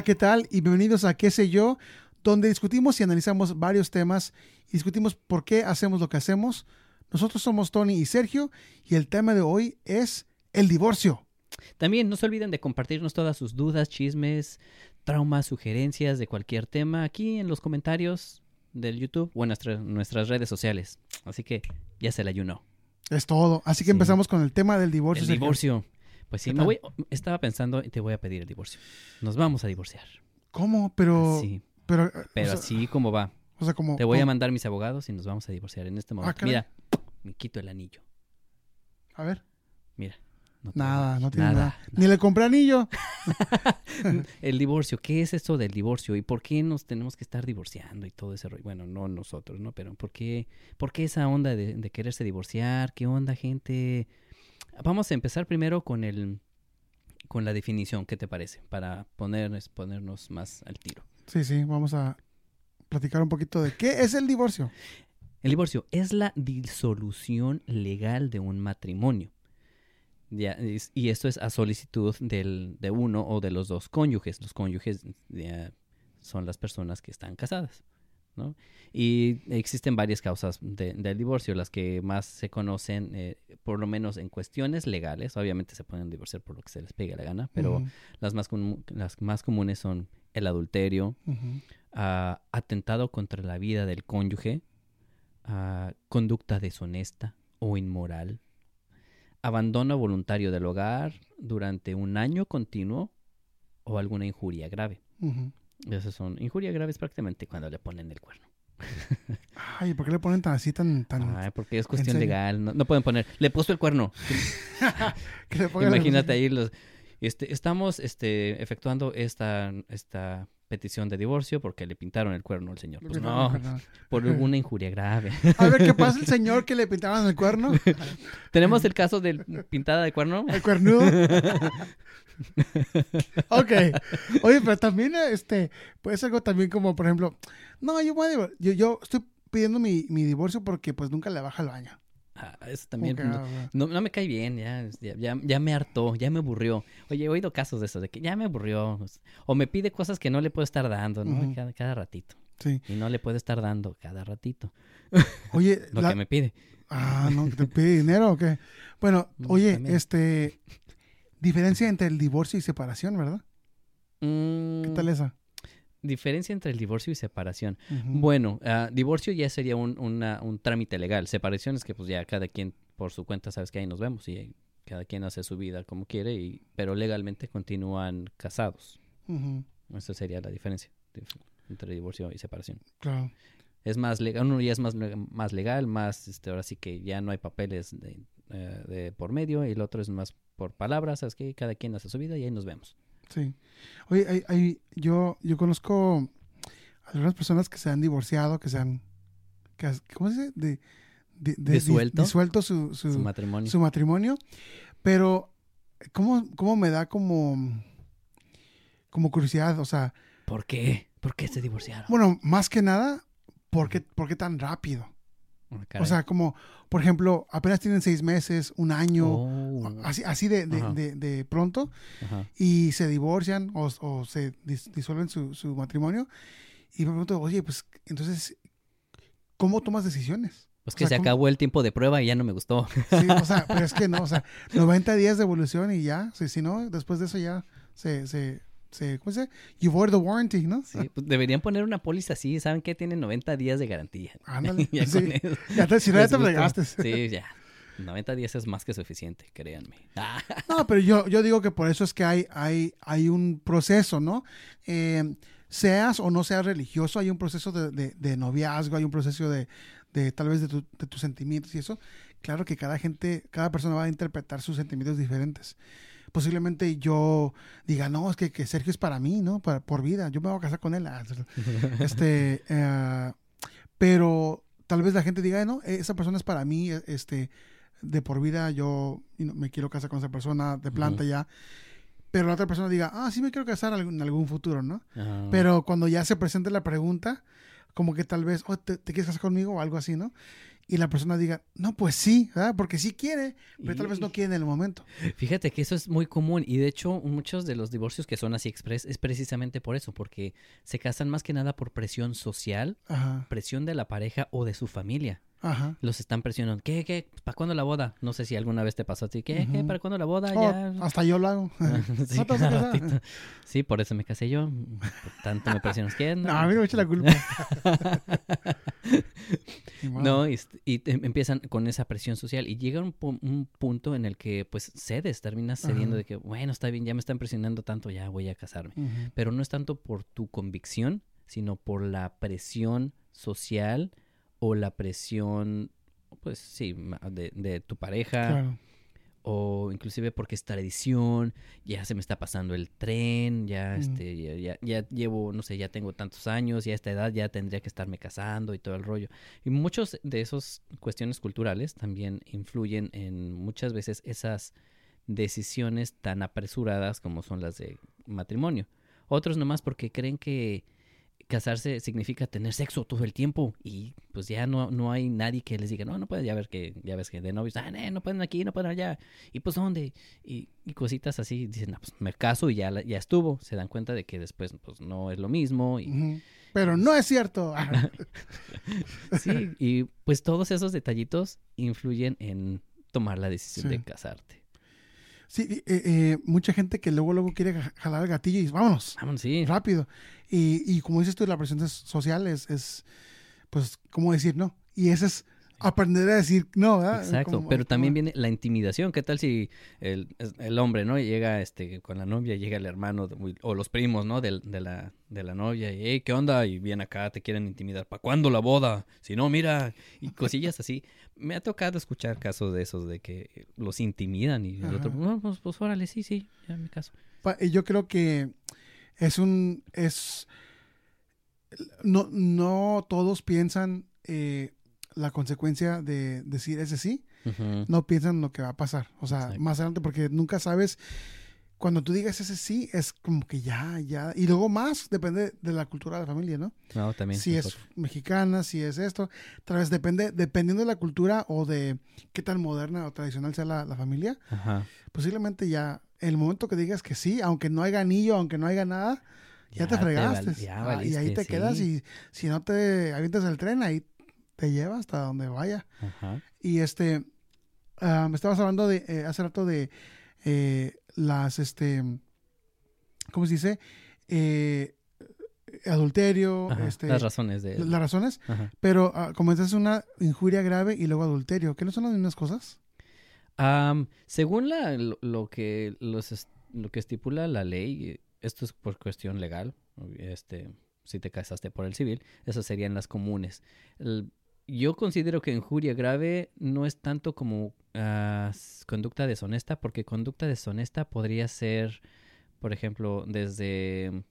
Hola, ¿qué tal? Y bienvenidos a ¿Qué sé yo? Donde discutimos y analizamos varios temas y discutimos por qué hacemos lo que hacemos. Nosotros somos Tony y Sergio y el tema de hoy es el divorcio. También no se olviden de compartirnos todas sus dudas, chismes, traumas, sugerencias de cualquier tema aquí en los comentarios del YouTube o en nuestras redes sociales. Así que ya se la ayunó. Es todo. Así que Sí. empezamos con el tema del divorcio. El divorcio. Pues sí, ¿Qué me voy, estaba pensando y te voy a pedir el divorcio. Nos vamos a divorciar. ¿Cómo? Pero, Sí, pero, pero o sea, así como va. o sea, como, Te voy a mandar mis abogados y nos vamos a divorciar en este momento. caray. Mira, me quito el anillo. a ver, Mira. no nada, no tiene nada. nada. Ni le compré anillo. El divorcio, ¿qué es eso del divorcio? ¿Y por qué nos tenemos que estar divorciando y todo ese rollo? Bueno, no nosotros, ¿no? Pero ¿por qué, por qué esa onda de, de quererse divorciar? ¿Qué onda, gente? Vamos a empezar primero con el con la definición, ¿qué te parece? Para ponernos, ponernos más al tiro. Sí, sí, vamos a platicar un poquito de qué es el divorcio. El divorcio es la disolución legal de un matrimonio. Ya, es- y esto es a solicitud del, de uno o de los dos cónyuges. Los cónyuges ya, son las personas que están casadas. ¿No? Y existen varias causas de- del divorcio, las que más se conocen, eh, por lo menos en cuestiones legales. Obviamente se pueden divorciar por lo que se les pegue la gana, pero las, más las más comunes son el adulterio, ah, atentado contra la vida del cónyuge, ah, conducta deshonesta o inmoral, abandono voluntario del hogar durante un año continuo o alguna injuria grave. Esas son injurias graves prácticamente cuando le ponen el cuerno. Ay, ¿por qué le ponen tan así, tan, tan... Ay, porque es cuestión legal. No, no pueden poner, le puso el cuerno. le Imagínate ahí los... Este, estamos este, efectuando esta, esta petición de divorcio porque le pintaron el cuerno al señor. Pues no, por alguna injuria grave. A ver, ¿qué pasa el señor que le pintaban el cuerno? Tenemos el caso del pintada de cuerno. El cuernudo. ok. Oye, pero también, este, puede ser algo también como, por ejemplo, no, yo voy a yo, yo estoy pidiendo mi, mi divorcio porque pues nunca le baja el baño. Ah, eso también no, no, no me cae bien, ya, ya, ya, ya me hartó, ya me aburrió. Oye, he oído casos de eso, de que ya me aburrió. O me pide cosas que no le puedo estar dando, ¿no? Cada, cada ratito. sí. Y no le puedo estar dando cada ratito Oye, lo la- que me pide. ah, no, ¿te pide dinero o qué? Bueno, Mm, oye, también. este, diferencia entre el divorcio y separación, ¿verdad? ¿Qué Mm, tal esa? Diferencia entre el divorcio y separación. Bueno, ah, divorcio ya sería un, una- un trámite legal. Separación es que pues ya cada quien por su cuenta, sabes que ahí nos vemos y cada quien hace su vida como quiere, y, pero legalmente continúan casados. Esa sería la diferencia dif- entre divorcio y separación. Claro. Es más legal, uno ya es más, más legal, más, este, ahora sí que ya no hay papeles de, eh, de por medio, y el otro es más por palabras, sabes que cada quien hace su vida y ahí nos vemos. Sí. Oye, hay, hay- yo, yo conozco algunas personas que se han divorciado, que se han, que, ¿cómo se dice? De, de- de- Disuelto. disuelto su, su, Su matrimonio. su matrimonio. Pero, ¿cómo, cómo me da como, como curiosidad? O sea, ¿Por qué? ¿Por qué se divorciaron? bueno, más que nada, ¿por qué, por qué tan rápido? Ah, O sea, como, por ejemplo, apenas tienen seis meses, un año, Oh, así, así de, de, de- de pronto, ajá. y se divorcian o, o se dis- disuelven su, su matrimonio. Y me pregunto, oye, pues entonces, ¿cómo tomas decisiones? Pues O que sea, se ¿cómo? acabó el tiempo de prueba y ya no me gustó. Sí, o sea, pero es que no, o sea, 90 días de evolución y ya, si, si no, después de eso ya se, se, se ¿cómo se dice? You void the warranty, ¿no? Sí, pues deberían poner una póliza así, ¿saben qué? Tienen 90 días de garantía. Ándale, ya sí. eso. Ya te, si no, ya te fregaste. Sí, ya. 90 días es más que suficiente, créanme. Ah, No, pero yo, yo digo que por eso es que hay, hay, hay un proceso, ¿no? Eh, seas o no seas religioso, hay un proceso de, de- de noviazgo, hay un proceso de, de tal vez de, tu- de tus sentimientos y eso. Claro que cada gente, cada persona va a interpretar sus sentimientos diferentes. Posiblemente yo diga, no, es que, que Sergio es para mí, ¿no? Para- por vida, yo me voy a casar con él. Ah, Este, eh, pero tal vez la gente diga, no, esa persona es para mí, este, de por vida, yo me quiero casar con esa persona de planta ya. Pero la otra persona diga, ah, sí me quiero casar en algún futuro, ¿no? Pero cuando ya se presente la pregunta, como que tal vez, oh, ¿te, te quieres casar conmigo? O algo así, ¿no? Y la persona diga, no, pues sí, ¿verdad? porque sí quiere, pero tal vez no quiere en el momento. Fíjate que eso es muy común y de hecho muchos de los divorcios que son así express es precisamente por eso, porque se casan más que nada por presión social, Ajá, presión de la pareja o de su familia. ajá. Los están presionando. ¿Qué, qué? ¿Para cuándo la boda? No sé si alguna vez te pasó a ti. ¿Qué, qué? ¿Para cuándo la boda? Oh, ya. hasta yo lo hago. ratito. Sí, por eso me casé yo. Por tanto me presionas. ¿Quién? No, a mí no me echa la culpa. No, y, est- y te- empiezan con esa presión social y llega un, pu- un punto en el que pues cedes, terminas cediendo Ajá. de que, bueno, está bien, ya me están presionando tanto, ya voy a casarme. Pero no es tanto por tu convicción, sino por la presión social o la presión, pues sí, de, de tu pareja Claro. O inclusive porque es tradición, ya se me está pasando el tren, ya Mm. este ya, ya, ya llevo, no sé, ya tengo tantos años, ya a esta edad ya tendría que estarme casando y todo el rollo. Y muchos de esas cuestiones culturales también influyen en muchas veces esas decisiones tan apresuradas como son las de matrimonio. Otros nomás porque creen que casarse significa tener sexo todo el tiempo y pues ya no, no hay nadie que les diga, no, no pueden, ya ver que, ya ves que de novios, ah, no, no pueden aquí, no pueden allá, y pues dónde, y, y cositas así, dicen, "Ah, pues me caso y ya, ya estuvo, se dan cuenta de que después pues no es lo mismo, y. Pero no es cierto. Sí, y pues todos esos detallitos influyen en tomar la decisión Sí. de casarte. Sí, eh, eh, mucha gente que luego luego quiere ja- jalar el gatillo y vámonos, Vamos, sí, rápido. Y, y como dices tú, la presión es- social es, es, pues, ¿cómo decir no? Y ese es aprender a decir no, ¿verdad? Exacto, Como- pero también viene la intimidación. ¿Qué tal si el, el hombre, ¿no? Llega este con la novia, llega el hermano de- o los primos, ¿no? Del- De, la, de la novia y, hey, ¿qué onda? Y viene acá, te quieren intimidar. ¿Para cuándo la boda? Si no, mira, y cosillas así. Me ha tocado escuchar casos de esos, de que los intimidan y el otro, no, pues, pues órale, sí, sí, ya me caso. Pa- y Yo creo que es un, es, no, no todos piensan eh, la consecuencia de decir ese sí, Ujú. no piensan lo que va a pasar. O sea, Exacto. más adelante, porque nunca sabes, cuando tú digas ese sí, es como que ya, ya. Y luego más, depende de la cultura de la familia, ¿no? No, también. si es mexicana, si es esto. Tal vez depende, dependiendo de la cultura o de qué tan moderna o tradicional sea la, la familia, Ajá. posiblemente ya, el momento que digas que sí, aunque no haya anillo, aunque no haya nada, ya, te val- fregaste. ya Ah, y ahí te quedas y si no te avientas el tren, ahí te lleva hasta donde vaya. Ajá. Y este, ah, me estabas hablando de, eh, hace rato de eh, las, este, ¿cómo se dice? Eh, adulterio, Ajá. este, Las razones de... las razones, Ajá. pero ah, comenzaste una injuria grave y luego adulterio, ¿que no son las mismas cosas? Según la, lo, lo que los lo que estipula la ley, esto es por cuestión legal, este, si te casaste por el civil, esas serían las comunes. El- yo considero que injuria grave no es tanto como s- conducta deshonesta, porque conducta deshonesta podría ser, por ejemplo, desde,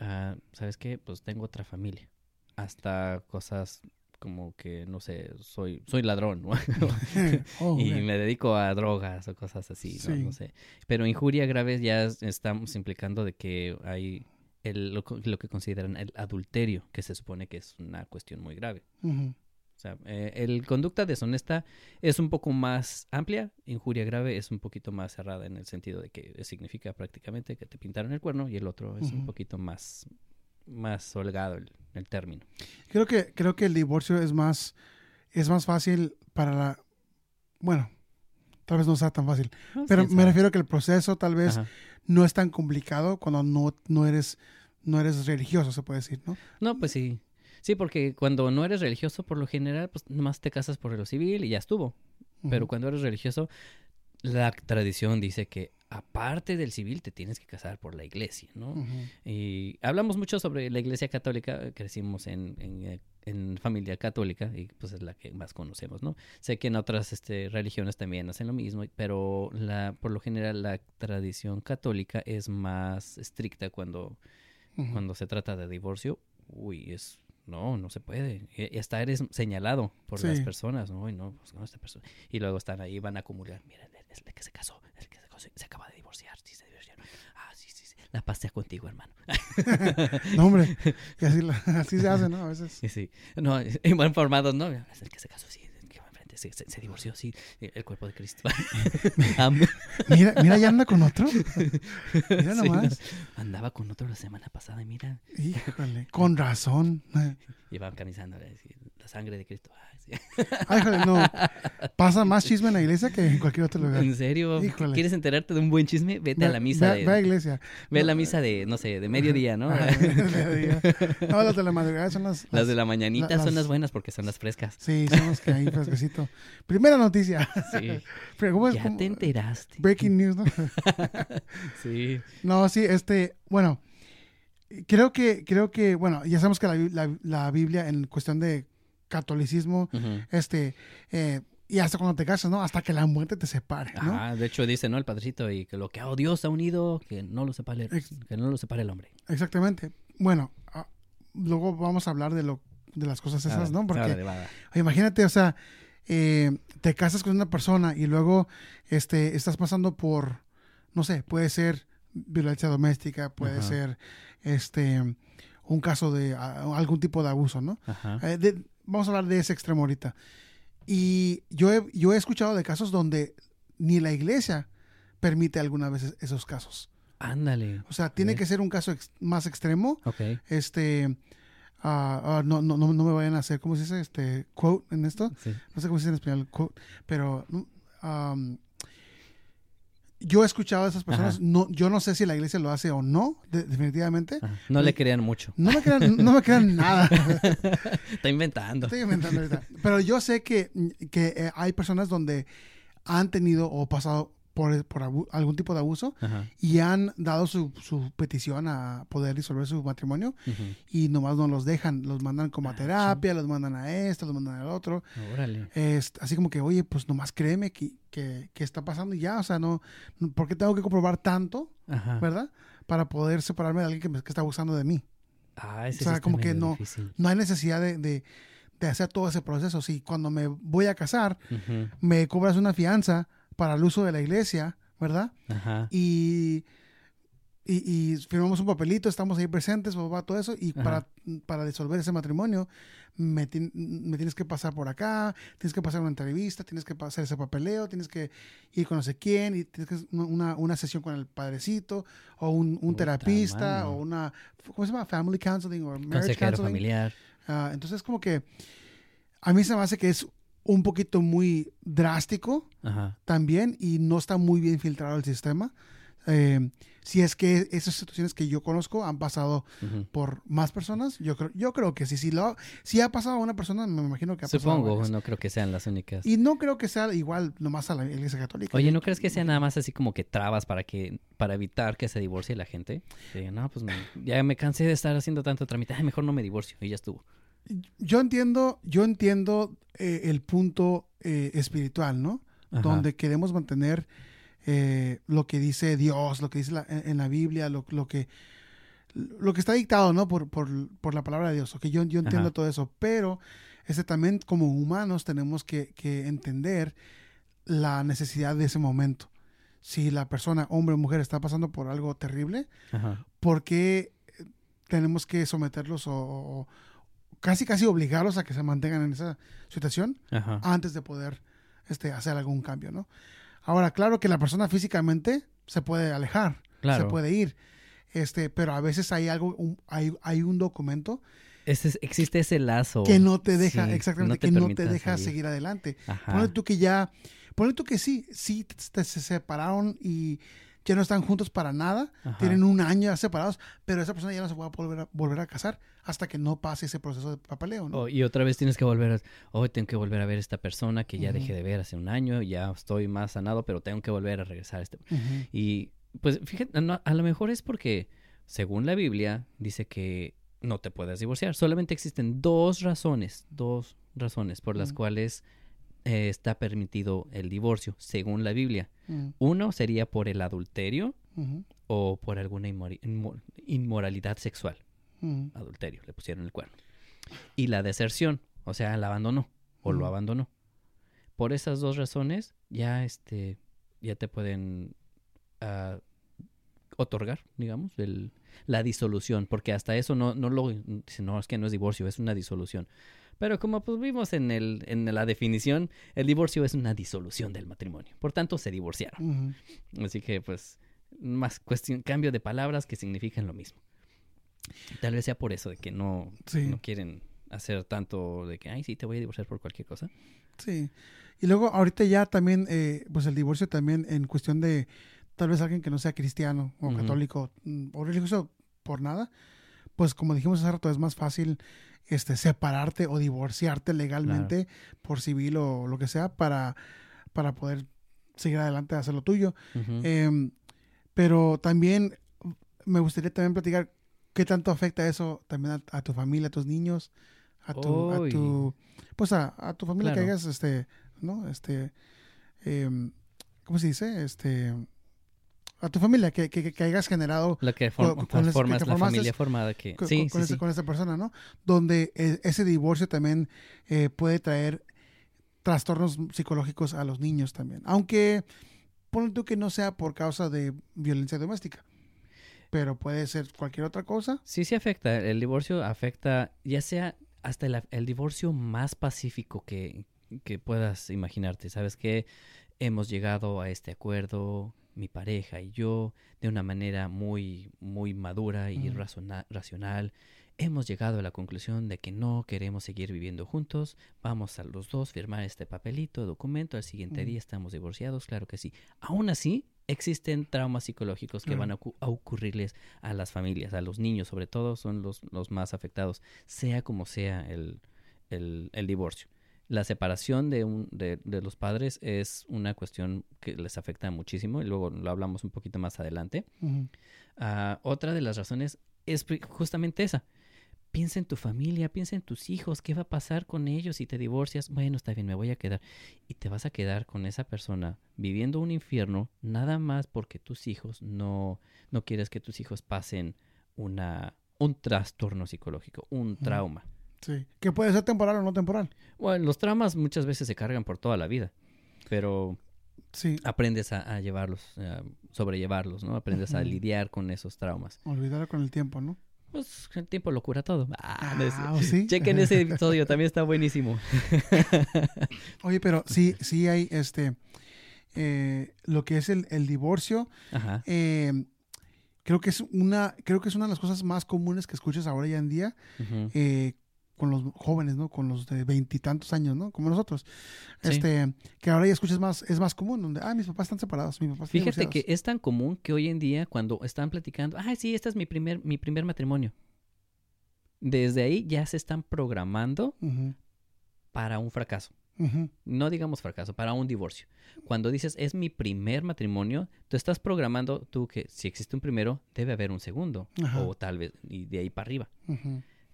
ah, ¿sabes qué? Pues tengo otra familia, hasta cosas como que, no sé, soy, soy ladrón, ¿no? Oh, y me dedico a drogas o cosas así, ¿no? Sí. No sé. Pero injuria grave ya es- estamos implicando de que hay el, lo, lo que consideran el adulterio, que se supone que es una cuestión muy grave. O sea, eh, el conducta deshonesta es un poco más amplia, injuria grave es un poquito más cerrada en el sentido de que significa prácticamente que te pintaron el cuerno y el otro es un poquito más, más holgado el, el término. Creo que, creo que el divorcio es más, es más fácil para la, bueno, tal vez no sea tan fácil, No, pero me refiero a que el proceso tal vez Ajá. No es tan complicado cuando no, no eres, no eres religioso, se puede decir, ¿no? No, pues sí. Sí, porque cuando no eres religioso, por lo general, pues nomás te casas por lo civil y ya estuvo. Pero cuando eres religioso, la tradición dice que aparte del civil te tienes que casar por la iglesia, ¿no? Y hablamos mucho sobre la iglesia católica, crecimos en, en, eh, en familia católica y pues es la que más conocemos, ¿no? Sé que en otras este, religiones también hacen lo mismo, pero la, por lo general la tradición católica es más estricta cuando, cuando se trata de divorcio. Uy, es... No, no se puede. Y y hasta eres señalado por las personas. ¿no? Pues no, esta persona. Y luego están ahí, van a acumular. Mira, es el que se casó, se, acaba de divorciar, sí se divorciaron. Ah, sí, sí, sí. la paz sea contigo, hermano. no, hombre, y así, se hace, ¿no? A veces. Sí, sí. No, en buen formados, ¿no? Es el que se casó, sí. va Se, se- se divorció, sí. El cuerpo de Cristo. Mira, mira, ya anda con otro. Mira Sí, nomás. no. Andaba con otro la semana pasada y mira, Híjole, con razón. llevaban camisando la sangre de Cristo. Ay, sí. Ay, híjole, no. Pasa más chisme en la iglesia que en cualquier otro lugar. ¿En serio? Híjole. ¿Quieres enterarte de un buen chisme? Vete a la misa ve, de... ve a iglesia. Ve a la misa de, no sé, de mediodía, ¿no? Ah, mediodía. No, las de la madrugada son las. Las de la mañanita la- son las- buenas porque son las frescas. Sí, son las que hay fresquecito. Primera noticia. Sí. Pero, ¿cómo es? Ya ¿Cómo? te enteraste. Breaking news, ¿no? Sí. No, sí, este, bueno, creo que, creo que, bueno, ya sabemos que la, la- la Biblia en cuestión de catolicismo, este, eh, y hasta cuando te casas, ¿no? Hasta que la muerte te separe, ¿no? Ajá, de hecho dice, ¿no? El padrecito, y que lo que oh, Dios ha unido, que no lo separe, que no lo separe el hombre. Exactamente. Bueno, ah, luego vamos a hablar de lo de las cosas esas, Ah, ¿no? Porque imagínate, o sea, eh, te casas con una persona y luego este, estás pasando por, no sé, puede ser violencia doméstica, puede Ajá. ser este un caso de ah, algún tipo de abuso, ¿no? Ajá. Eh, de- vamos a hablar de ese extremo ahorita. Y yo he, yo he escuchado de casos donde ni la iglesia permite algunas veces esos casos. Ándale. O sea, tiene que ser un caso ex- más extremo. Ok. Este, ah, no, no, no, no me vayan a hacer, ¿cómo se dice? Este, quote en esto. Sí. No sé cómo se dice en español, quote, pero um, yo he escuchado a esas personas. Ajá. No, yo no sé si la iglesia lo hace o no, de- definitivamente. Ajá. No le crean mucho. No me crean, no me crean nada. Está inventando. Estoy inventando ahorita. Pero yo sé que, que eh, hay personas donde han tenido o pasado por, por abu- algún tipo de abuso Ajá. y han dado su, su petición a poder disolver su matrimonio Ujú. y nomás no los dejan, los mandan como a Ah, terapia, los mandan a esto, los mandan al otro. Órale. Es así como que, oye, pues nomás créeme que, que, que está pasando y ya, o sea, no, ¿por qué tengo que comprobar tanto, Ajá. verdad? Para poder separarme de alguien que, me- que está abusando de mí. Ah, ese o sea, como que no- difícil. No hay necesidad de, de, de hacer todo ese proceso. Si cuando me voy a casar, me cobras una fianza para el uso de la iglesia, ¿verdad? Ajá. Y, y, y firmamos un papelito, estamos ahí presentes, bla, todo eso, y para, para disolver ese matrimonio, me, tien- me tienes que pasar por acá, tienes que pasar una entrevista, tienes que pasar ese papeleo, tienes que ir con no sé quién, y tienes que una, una sesión con el padrecito, o un, un terapista, mano. o una, ¿cómo se llama? Family counseling, o marriage Consejero counseling. familiar. Ah, entonces, como que a mí se me hace que es un poquito muy drástico Ajá. también y no está muy bien filtrado el sistema. Eh, si es que esas situaciones que yo conozco han pasado por más personas, yo creo, yo creo que sí. Si, lo, si ha pasado a una persona, me imagino que ha pasado a Supongo, no creo que sean las únicas. Y no creo que sea igual nomás a la iglesia católica. Oye, ¿no crees que sea nada más así como que trabas para que para evitar que se divorcie la gente? Que digan, no, pues me- ya me cansé de estar haciendo tanto trámite, Ay, mejor no me divorcio y ya estuvo. Yo entiendo, yo entiendo eh, el punto eh, espiritual, ¿no? Ajá. donde queremos mantener eh, lo que dice Dios, lo que dice la- en, la Biblia, lo, lo que lo que está dictado, ¿no? Por, por, por la palabra de Dios. Ok, yo, yo entiendo Ajá. todo eso, pero este, también como humanos tenemos que, que entender la necesidad de ese momento. Si la persona, hombre o mujer, está pasando por algo terrible, Ajá. ¿por qué tenemos que someterlos o casi casi obligarlos a que se mantengan en esa situación? Ajá. antes de poder este, hacer algún cambio, ¿no? Ahora, claro que la persona físicamente se puede alejar, Claro. se puede ir, este, pero a veces hay algo, un- hay, hay un documento Ese es- existe ese lazo. que no te deja, Sí, exactamente, no te que no te deja seguir. seguir adelante. Ajá. Ponle tú que ya, ponle tú que sí, sí te- te- se separaron y ya no están juntos para nada, Ajá. tienen un año ya separados, pero esa persona ya no se puede volver a, volver a casar hasta que no pase ese proceso de papeleo, ¿no? Oh, y otra vez tienes que volver a... Hoy tengo que volver a ver a esta persona que ya dejé de ver hace un año, ya estoy más sanado, pero tengo que volver a regresar a este... Y pues fíjate, no, a lo mejor es porque, según la Biblia, dice que no te puedes divorciar. Solamente existen dos razones, dos razones por las cuales eh, está permitido el divorcio, según la Biblia. Ujú. Uno sería por el adulterio o por alguna inmoralidad sexual. Ujú. Adulterio, le pusieron el cuerno. Y la deserción, o sea, la abandonó o lo Ujú. abandonó. Por esas dos razones, ya este, ya te pueden ah, otorgar, digamos, el, la disolución, porque hasta eso no, no lo, no, es que no es divorcio, es una disolución. Pero como pues vimos en, el, en la definición, el divorcio es una disolución del matrimonio. Por tanto, se divorciaron. Así que pues más cuestión, cambio de palabras que significan lo mismo. Tal vez sea por eso de que no, no quieren hacer tanto de que, ay, sí, te voy a divorciar por cualquier cosa. Sí. Y luego ahorita ya también, eh, pues el divorcio también en cuestión de tal vez alguien que no sea cristiano o católico mm, o religioso por nada, pues como dijimos hace rato, es más fácil este, separarte o divorciarte legalmente por civil o lo que sea para, para poder seguir adelante a hacer lo tuyo. Em, pero también me gustaría también platicar qué tanto afecta eso también a, tu familia, a tus niños, a tu, a tu pues a, a tu familia que hagas este, ¿no? Este, em, ¿cómo se dice? Este, a tu familia, que, que, que hayas generado. Lo que con, formas la familia formada que. Con, sí, sí, con esa persona, ¿no? Donde eh, ese divorcio también eh, puede traer trastornos psicológicos a los niños también. Aunque, ponle tú que no sea por causa de violencia doméstica. Pero puede ser cualquier otra cosa. Sí, sí afecta. El divorcio afecta, ya sea hasta el, el divorcio más pacífico que, que puedas imaginarte. ¿Sabes que Hemos llegado a este acuerdo mi pareja y yo, de una manera muy, muy madura y racional, hemos llegado a la conclusión de que no queremos seguir viviendo juntos, vamos a los dos firmar este papelito, documento, al siguiente día estamos divorciados, claro que sí. Aún así, existen traumas psicológicos que van a, ocurrirles a las familias, a los niños sobre todo, son los, los más afectados, sea como sea el, el divorcio la separación de, un, de, los padres es una cuestión que les afecta muchísimo y luego lo hablamos un poquito más adelante. Ah, otra de las razones es justamente esa. Piensa en tu familia, piensa en tus hijos, qué va a pasar con ellos si te divorcias. Bueno, está bien, me voy a quedar. Y te vas a quedar con esa persona viviendo un infierno nada más porque tus hijos no, no quieres que tus hijos pasen una, un trastorno psicológico, un trauma. Sí. Que puede ser temporal o no temporal. Bueno, los traumas muchas veces se cargan por toda la vida, pero sí. aprendes a, llevarlos, a sobrellevarlos, ¿no? Aprendes a lidiar con esos traumas. Olvidarlo con el tiempo, ¿no? Pues el tiempo lo cura todo. Ah, ah ¿sí? Chequen ese episodio, también está buenísimo. Oye, pero sí, sí hay este, eh, lo que es el, divorcio. Ajá. Eh, creo que es una, creo que es una de las cosas más comunes que escuchas ahora ya en día con los jóvenes, ¿no? Con los de veintitantos años, ¿no? Como nosotros. Este, que ahora ya escuchas más, es más común, donde, ah, mis papás están separados, mis papás Fíjate que es tan común que hoy en día cuando están platicando, ah, sí, este es mi primer, mi primer matrimonio. Desde ahí ya se están programando para un fracaso. No digamos fracaso, para un divorcio. Cuando dices es mi primer matrimonio, tú estás programando tú que si existe un primero, debe haber un segundo. O tal vez, y de ahí para arriba.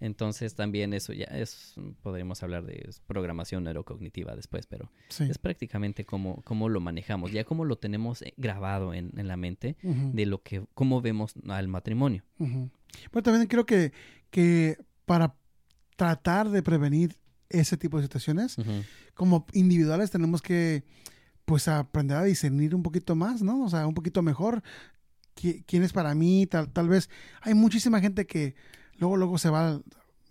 Entonces también eso ya es, podríamos hablar de programación neurocognitiva después, pero es prácticamente como, como lo manejamos, ya como lo tenemos eh, grabado en, la mente de lo que, cómo vemos al matrimonio. Bueno, también creo que, que para tratar de prevenir ese tipo de situaciones, como individuales tenemos que pues aprender a discernir un poquito más, ¿no? O sea, un poquito mejor quién es para mí, tal, tal vez hay muchísima gente que luego, luego se va,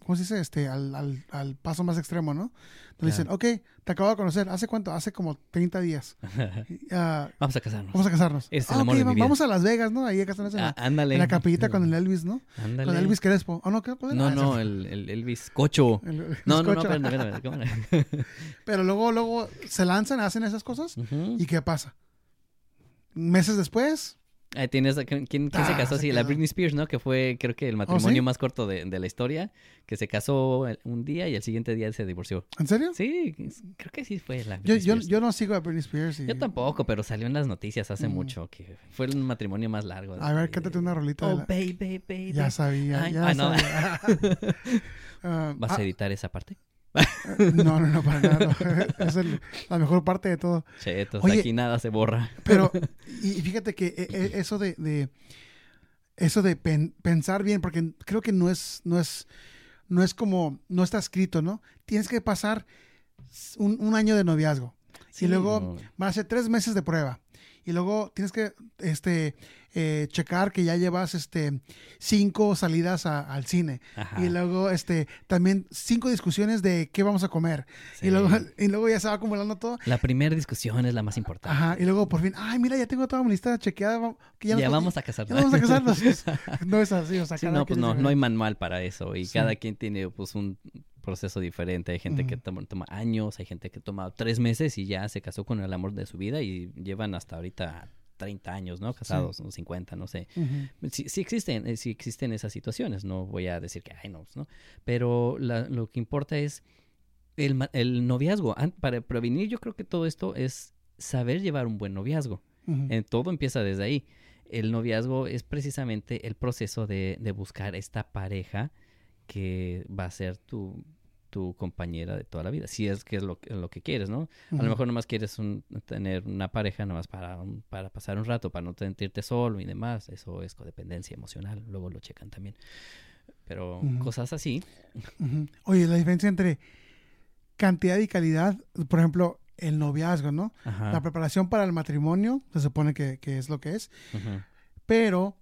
¿cómo se dice? Este, al, al, al paso más extremo, ¿no? Entonces dicen, ok, te acabo de conocer, ¿hace cuánto? Hace como 30 días. vamos a casarnos. Vamos a casarnos. Es el ah, mi Vamos a Las Vegas, ¿no? Ahí a casarnos en, ah, en la capillita con el Elvis, ¿no? Ándale. Con Elvis Crespo. ¿Oh, no? ¿Qué? No, ah, no, el, el, Elvis Cocho. no, no, no, espérame, espérame, Pero luego, luego se lanzan, hacen esas cosas. ¿Y qué pasa? Meses después, tienes, ¿quién, se casó así? La Britney Spears, ¿no? Que fue, creo que el ¿Oh, matrimonio más corto de, la historia. Que se casó un día y el siguiente día se divorció. ¿En serio? Sí, creo que sí fue la Britney yo, yo, no sigo a Britney Spears. Yo tampoco, pero salió en las noticias hace mm. mucho que fue el matrimonio más largo. a ver, cántate una rolita. Oh, baby, baby. Ya sabía, ya sabía. Ah, ¿Vas a ah. editar esa parte? No, no, no, para nada. Es la mejor parte de todo. Chetos, aquí nada se borra. Pero, y fíjate que e, e, eso de, eso de pensar bien, porque creo que no es, no es, no es como, no está escrito, ¿no? Tienes que pasar un, año de noviazgo. y luego van a ser tres meses de prueba. Y luego tienes que este eh, checar que ya llevas este cinco salidas a- al cine Ajá. y luego este también cinco discusiones de qué vamos a comer Sí. y luego y luego ya se va acumulando todo La primera discusión es la más importante. Ajá, y luego por fin, ay, mira, ya tengo toda mi lista chequeada, que ya, Ya, nos- vamos a ya casarnos. vamos a casarnos. no es así, o sea, Sí, no, pues no, no hay manual para eso y Sí. cada quien tiene pues un proceso diferente. Hay gente que toma, toma años, hay gente que toma tres meses y ya se casó con el amor de su vida y llevan hasta ahorita 30 años, ¿no? Casados, o 50, no sé. Ujú. Sí, sí existen, eh, sí existen esas situaciones, no voy a decir que, ay, no, ¿no? Pero la- lo que importa es el, el noviazgo. Para prevenir, yo creo que todo esto es saber llevar un buen noviazgo. En todo empieza desde ahí. El noviazgo es precisamente el proceso de, de buscar esta pareja que va a ser tu, tu compañera de toda la vida, si es que es lo, que- lo que quieres, ¿no? A lo mejor nomás quieres un- tener una pareja nomás para, un- para pasar un rato, para no sentirte solo y demás. Eso es codependencia emocional, luego lo checan también. Pero cosas así. Oye, la diferencia entre cantidad y calidad, por ejemplo, el noviazgo, ¿no? ajá, La preparación para el matrimonio, se supone que, que es lo que es, pero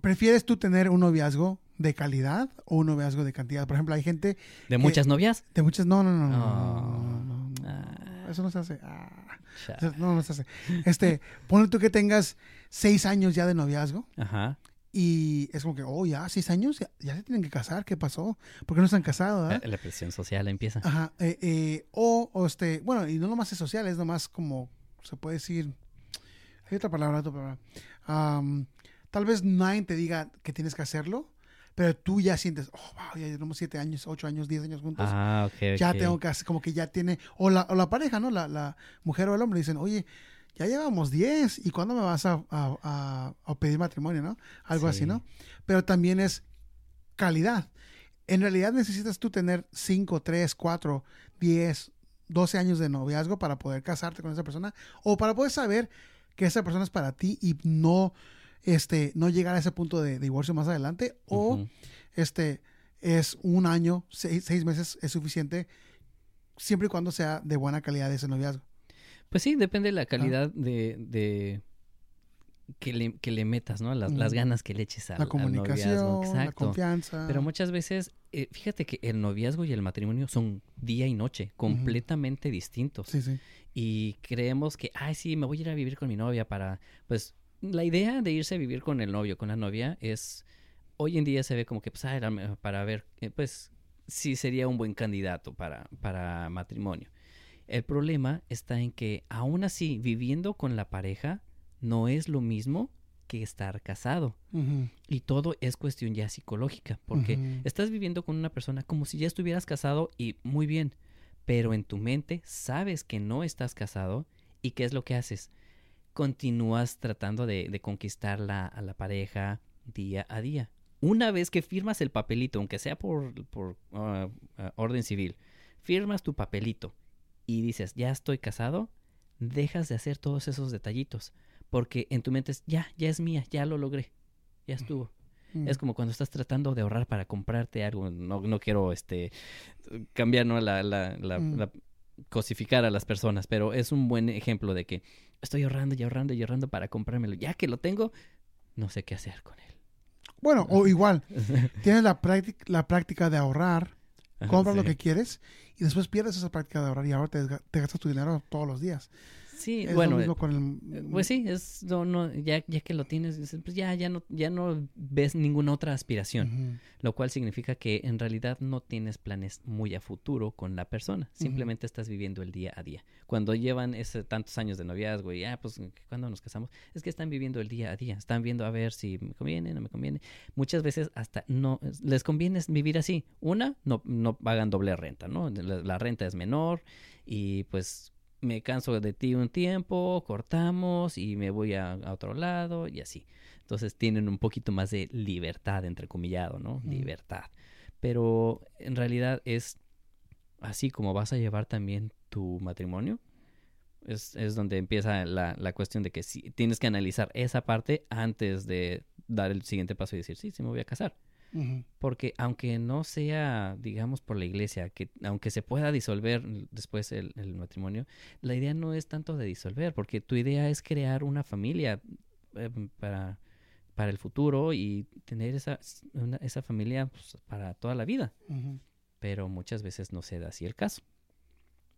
¿prefieres tú tener un noviazgo de calidad o un noviazgo de cantidad? Por ejemplo, hay gente ¿De muchas novias? de muchas... No, no, no, no, Oh. no, no, no, Ah. Eso no se hace. Ah. No, no se hace. Este, ponle tú que tengas seis años ya de noviazgo Ajá. y es como que, oh, ya, seis años, ya, ya se tienen que casar, ¿qué pasó? ¿Por qué no están casados? La, ah? la presión social empieza. Ajá. eh, eh, o, o este, bueno, y no nomás es social, es nomás como, se puede decir, hay otra palabra, otra palabra. Am, tal vez nadie te diga que tienes que hacerlo, pero tú ya sientes, oh, wow, ya llevamos siete años, ocho años, diez años juntos. Ah, ok, Ya tengo que hacer, como que ya tiene, o la, o la pareja, ¿no? La, la mujer o el hombre dicen, oye, ya llevamos 10, ¿y cuándo me vas a, a- a- pedir matrimonio, no? Algo así, Sí. ¿no? Pero también es calidad. En realidad necesitas tú tener 5, 3, 4, 10, 12 años de noviazgo para poder casarte con esa persona o para poder saber que esa persona es para ti y no, este, no llegar a ese punto de, divorcio más adelante o este es un año, seis, seis meses es suficiente siempre y cuando sea de buena calidad ese noviazgo. Pues sí, depende de la calidad de, de que, le, que le metas, ¿no? Las, las ganas que le eches al, la al comunicación, noviazgo. la Exacto. confianza. Pero muchas veces, eh, fíjate que el noviazgo y el matrimonio son día y noche, completamente distintos. Sí, sí. Y creemos que, ay, sí, me voy a ir a vivir con mi novia para, pues, la idea de irse a vivir con el novio, con la novia, es, hoy en día se ve como que, pues, ah, para ver, eh, pues, sí sería un buen candidato para, para matrimonio. El problema está en que, aún así, viviendo con la pareja, no es lo mismo que estar casado. Y todo es cuestión ya psicológica, porque estás viviendo con una persona como si ya estuvieras casado y muy bien, pero en tu mente sabes que no estás casado y ¿qué es lo que haces? Continúas tratando de, de conquistar la- a la pareja día a día. Una vez que firmas el papelito, aunque sea por, por ah, orden civil, firmas tu papelito y dices, ya estoy casado, dejas de hacer todos esos detallitos, porque en tu mente es, ya, ya es mía, ya lo logré, ya estuvo. ujú. Es como cuando estás tratando de ahorrar para comprarte algo. No, no quiero este cambiar ¿no? la, la, la- Mm. la- cosificar a las personas, pero es un buen ejemplo de que estoy ahorrando y ahorrando y ahorrando para comprármelo. Ya que lo tengo, no sé qué hacer con Bueno, o igual, tienes la práctica, la práctica de ahorrar, él. compras lo que quieres y después pierdes esa práctica de ahorrar y ahora te gastas tu dinero todos los días. Sí, Es bueno, lo mismo eh, con el... pues sí, es no, no, ya, ya que lo tienes, pues ya, ya no, ya no ves ninguna otra aspiración. Lo cual significa que en realidad no tienes planes muy a futuro con la persona, simplemente estás viviendo el día a día. Cuando llevan ese, tantos años de noviazgo y, ah, pues, ¿cuándo nos casamos? Es que están viviendo el día a día, están viendo a ver si me conviene, no me conviene. Muchas veces hasta no, les conviene vivir así. Una, no, no pagan doble renta, ¿no? La, la renta es menor y pues me canso de ti un tiempo, cortamos y me voy a, a otro lado y así. Entonces tienen un poquito más de libertad, entrecomillado, ¿no? Libertad. Pero en realidad es así como vas a llevar también tu matrimonio. Es, es donde empieza la, la cuestión de que sí, tienes que analizar esa parte antes de dar el siguiente paso y decir, sí, sí me voy a casar. Porque aunque no sea, digamos, por la iglesia, que aunque se pueda disolver después el, el matrimonio, la idea no es tanto de disolver, porque tu idea es crear una familia eh, para, para el futuro y tener esa, una- esa familia pues, para toda la vida. Pero muchas veces no se da así el caso.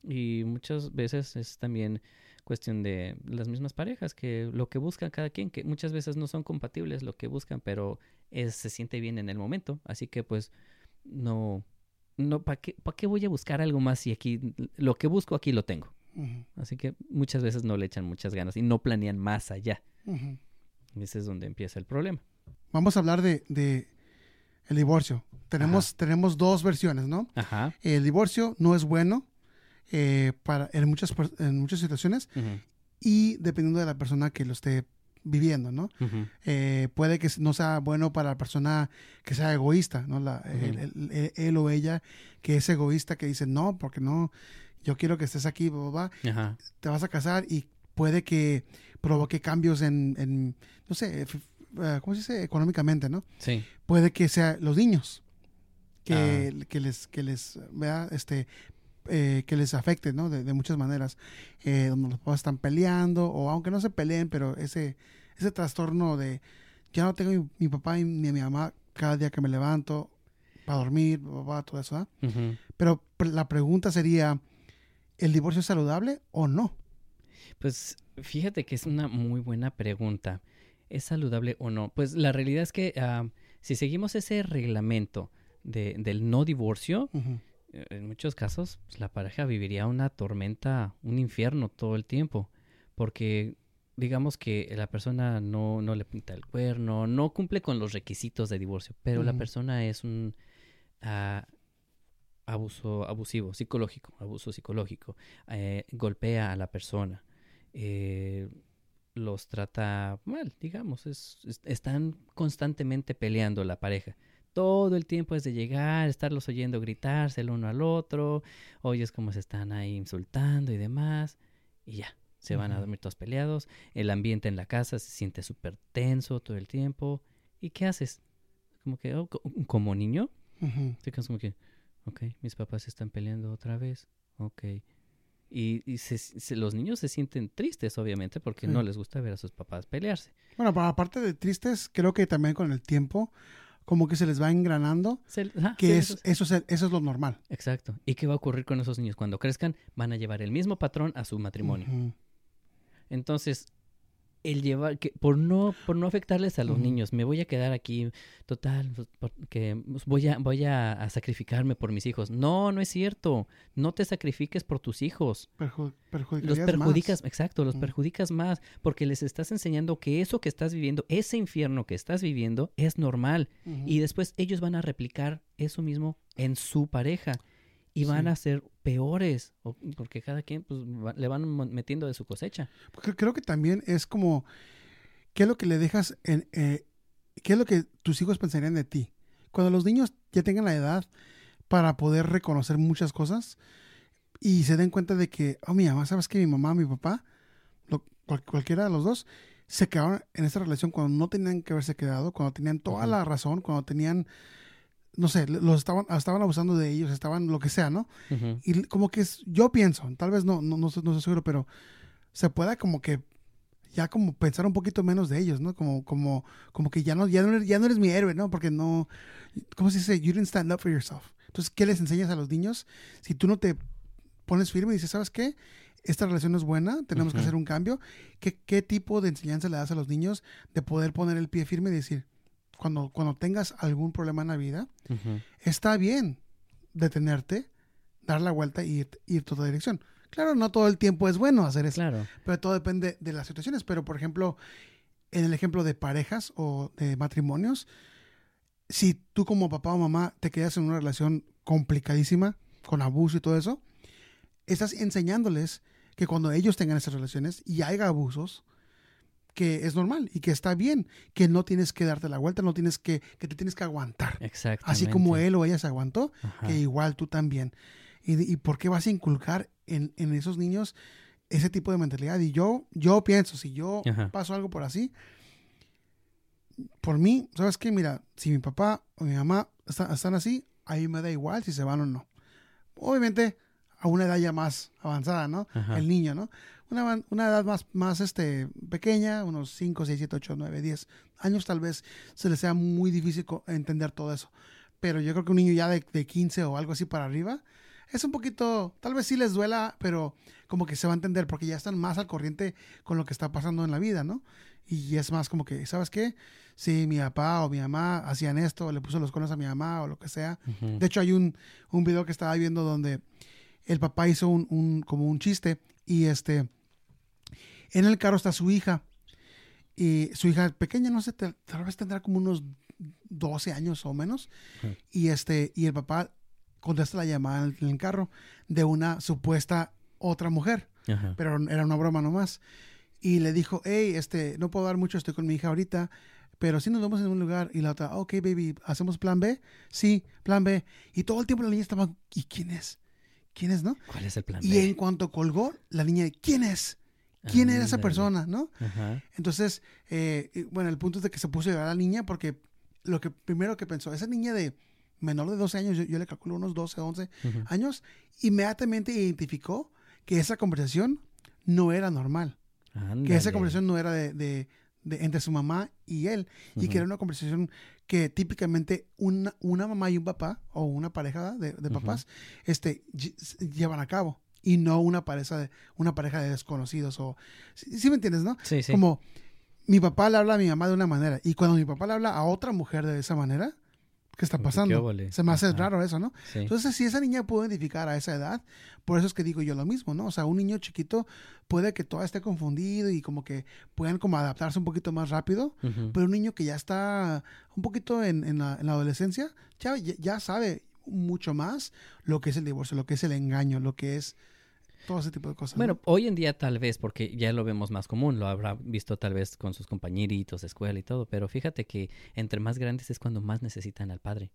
Y muchas veces es también cuestión de las mismas parejas, que lo que buscan cada quien, que muchas veces no son compatibles lo que buscan, pero es- se siente bien en el momento. Así que pues no, no ¿para qué, ¿para qué voy a buscar algo más si aquí lo que busco aquí lo tengo? Así que muchas veces no le echan muchas ganas y no planean más allá. Y ese es donde empieza el problema. Vamos a hablar de, de el divorcio. Tenemos, tenemos dos versiones, ¿no? Ajá. El divorcio no es bueno eh, para, en, muchas, en muchas situaciones y dependiendo de la persona que lo esté viviendo, ¿no? Eh, puede que no sea bueno para la persona que sea egoísta, ¿no? La, él o ella que es egoísta, que dice, no, porque no, yo quiero que estés aquí, bla, bla, bla". Ajá. te vas a casar y puede que provoque cambios en, en, no sé, f- eh, ¿cómo se dice? Económicamente, ¿no? Sí. Puede que sea los niños, que, Ah. que les, que les, vea, este, eh, que les afecte, ¿no? De, de muchas maneras, eh, donde los papás están peleando, o aunque no se peleen, pero ese, ese trastorno de, ya no tengo mi, mi papá ni a mi mamá cada día que me levanto para dormir, bla, todo eso. Ujú. Pero la pregunta sería, ¿el divorcio es saludable o no? Pues fíjate que es una muy buena pregunta. ¿Es saludable o no? Pues la realidad es que ah, si seguimos ese reglamento de, del no divorcio, eh, en muchos casos pues, la pareja viviría una tormenta, un infierno todo el tiempo. Porque digamos que la persona no, no le pinta el cuerno, no cumple con los requisitos de divorcio, pero la persona es un ah, abuso abusivo, psicológico, abuso psicológico, eh, golpea a la persona, eh, los trata mal, digamos, es- es- están constantemente peleando la pareja. Todo el tiempo es de llegar, estarlos oyendo gritarse el uno al otro, oyes cómo se están ahí insultando y demás, y ya, se van a dormir todos peleados, el ambiente en la casa se siente súper tenso todo el tiempo, ¿y qué haces? Como que, oh, co- como niño, Ujú. te quedas como que, ok, mis papás están peleando otra vez, ok. Y, y se- se- los niños se sienten tristes, obviamente, porque no les gusta ver a sus papás pelearse. Bueno, aparte de tristes, creo que también con el tiempo, como que se les va engranando, Se- que sí, es, eso es- eso, es, el- eso es lo normal. Exacto. ¿Y qué va a ocurrir con esos niños? Cuando crezcan, van a llevar el mismo patrón a su matrimonio. Entonces, el llevar, que por no, por no afectarles a los niños, me voy a quedar aquí, total, pues, porque voy a, voy a, a sacrificarme por mis hijos. No, no es cierto. No te sacrifiques por tus hijos. Perju- Los perjudicas, más. exacto, los Mm. perjudicas más, porque les estás enseñando que eso que estás viviendo, ese infierno que estás viviendo, es normal. Y después ellos van a replicar eso mismo en su pareja. Y van Sí. a ser peores, porque cada quien pues, va- le van metiendo de su cosecha. Creo, creo que también es como, ¿qué es lo que le dejas en, eh, qué es lo que tus hijos pensarían de ti? Cuando los niños ya tengan la edad para poder reconocer muchas cosas y se den cuenta de que, oh, mi mamá, ¿sabes que mi mamá, mi papá, lo- cual- cualquiera de los dos, se quedaron en esa relación cuando no tenían que haberse quedado, cuando tenían toda la razón, cuando tenían, no sé, los estaban, estaban abusando de ellos, estaban lo que sea, ¿no? Y como que es, yo pienso, tal vez no, no, no, no estoy seguro, pero se pueda como que ya como pensar un poquito menos de ellos, ¿no? Como, como, como que ya no, ya no, eres, ya no eres mi héroe, ¿no? Porque no, ¿cómo se dice? You didn't stand up for yourself. Entonces, ¿qué les enseñas a los niños? Si tú no te pones firme y dices, ¿sabes qué? Esta relación no es buena, tenemos que hacer un cambio. ¿Qué, ¿Qué tipo de enseñanza le das a los niños de poder poner el pie firme y decir, cuando, cuando tengas algún problema en la vida, Ujú. está bien detenerte, dar la vuelta y ir, ir toda dirección. Claro, no todo el tiempo es bueno hacer eso, Claro. pero todo depende de las situaciones. Pero, por ejemplo, en el ejemplo de parejas o de matrimonios, si tú como papá o mamá te quedas en una relación complicadísima, con abuso y todo eso, estás enseñándoles que cuando ellos tengan esas relaciones y haya abusos, que es normal y que está bien, que no tienes que darte la vuelta, no tienes que, que te tienes que aguantar. Exactamente. Así como él o ella se aguantó, Ajá. que igual tú también. ¿Y, y por qué vas a inculcar en, en esos niños ese tipo de mentalidad? Y yo, yo pienso, si yo Ajá. paso algo por así, por mí, ¿sabes qué? Mira, si mi papá o mi mamá está- están así, ahí me da igual si se van o no. Obviamente, a una edad ya más avanzada, ¿no? Ajá. El niño, ¿no? Una, edad más, más este, pequeña, unos 5, 6, 7, 8, 9, 10 años, tal vez se les sea muy difícil entender todo eso. Pero yo creo que un niño ya de, de 15 o algo así para arriba, es un poquito, tal vez sí les duela, pero como que se va a entender porque ya están más al corriente con lo que está pasando en la vida, ¿no? Y es más como que, ¿sabes qué? Si mi papá o mi mamá hacían esto, o le puso los conos a mi mamá o lo que sea. De hecho, hay un, un video que estaba viendo donde el papá hizo un, un- como un chiste y este, en el carro está su hija y su hija pequeña, no sé, tal, vez tendrá como unos 12 años o menos y este, y el papá contesta la llamada en el carro de una supuesta otra mujer Ajá. pero era una broma nomás. Y le dijo, hey, este, no puedo dar mucho, estoy con mi hija ahorita, pero si nos vemos en un lugar. Y la otra, ok, baby, ¿hacemos plan B? Sí, plan B. Y todo el tiempo la niña estaba, ¿y quién es? ¿Quién es, no? ¿Cuál es el plan Y B? en cuanto colgó, la niña, ¿quién es? ¿Quién era esa Ándale. persona, no? Ajá. Entonces, eh, bueno, el punto es de que se puso a llorar la niña porque lo que primero que pensó, esa niña de menor de 12 años, yo, yo le calculo unos 12, 11 Ujú. años, inmediatamente identificó que esa conversación no era normal que esa Ándale. conversación no era de, de- de- entre su mamá y él, y que era una conversación que típicamente una, una mamá y un papá, o una pareja de, de papás, este, lle- llevan a cabo, y no una pareja de, una pareja de desconocidos, o, ¿sí, sí me entiendes, no? Sí, sí. Como mi papá le habla a mi mamá de una manera, y cuando mi papá le habla a otra mujer de esa manera, ¿qué está ¿qué pasando? óvole? Se me hace Ajá. raro eso, ¿no? Sí. Entonces, si esa niña pudo identificar a esa edad, por eso es que digo yo lo mismo, ¿no? O sea, un niño chiquito puede que todo esté confundido y como que puedan como adaptarse un poquito más rápido, pero un niño que ya está un poquito en, en la, en la adolescencia, ya ya sabe mucho más lo que es el divorcio, lo que es el engaño, lo que es todo ese tipo de cosas. Bueno, ¿no? hoy en día tal vez, porque ya lo vemos más común, lo habrá visto tal vez con sus compañeritos de escuela y todo, pero fíjate que entre más grandes es cuando más necesitan al padre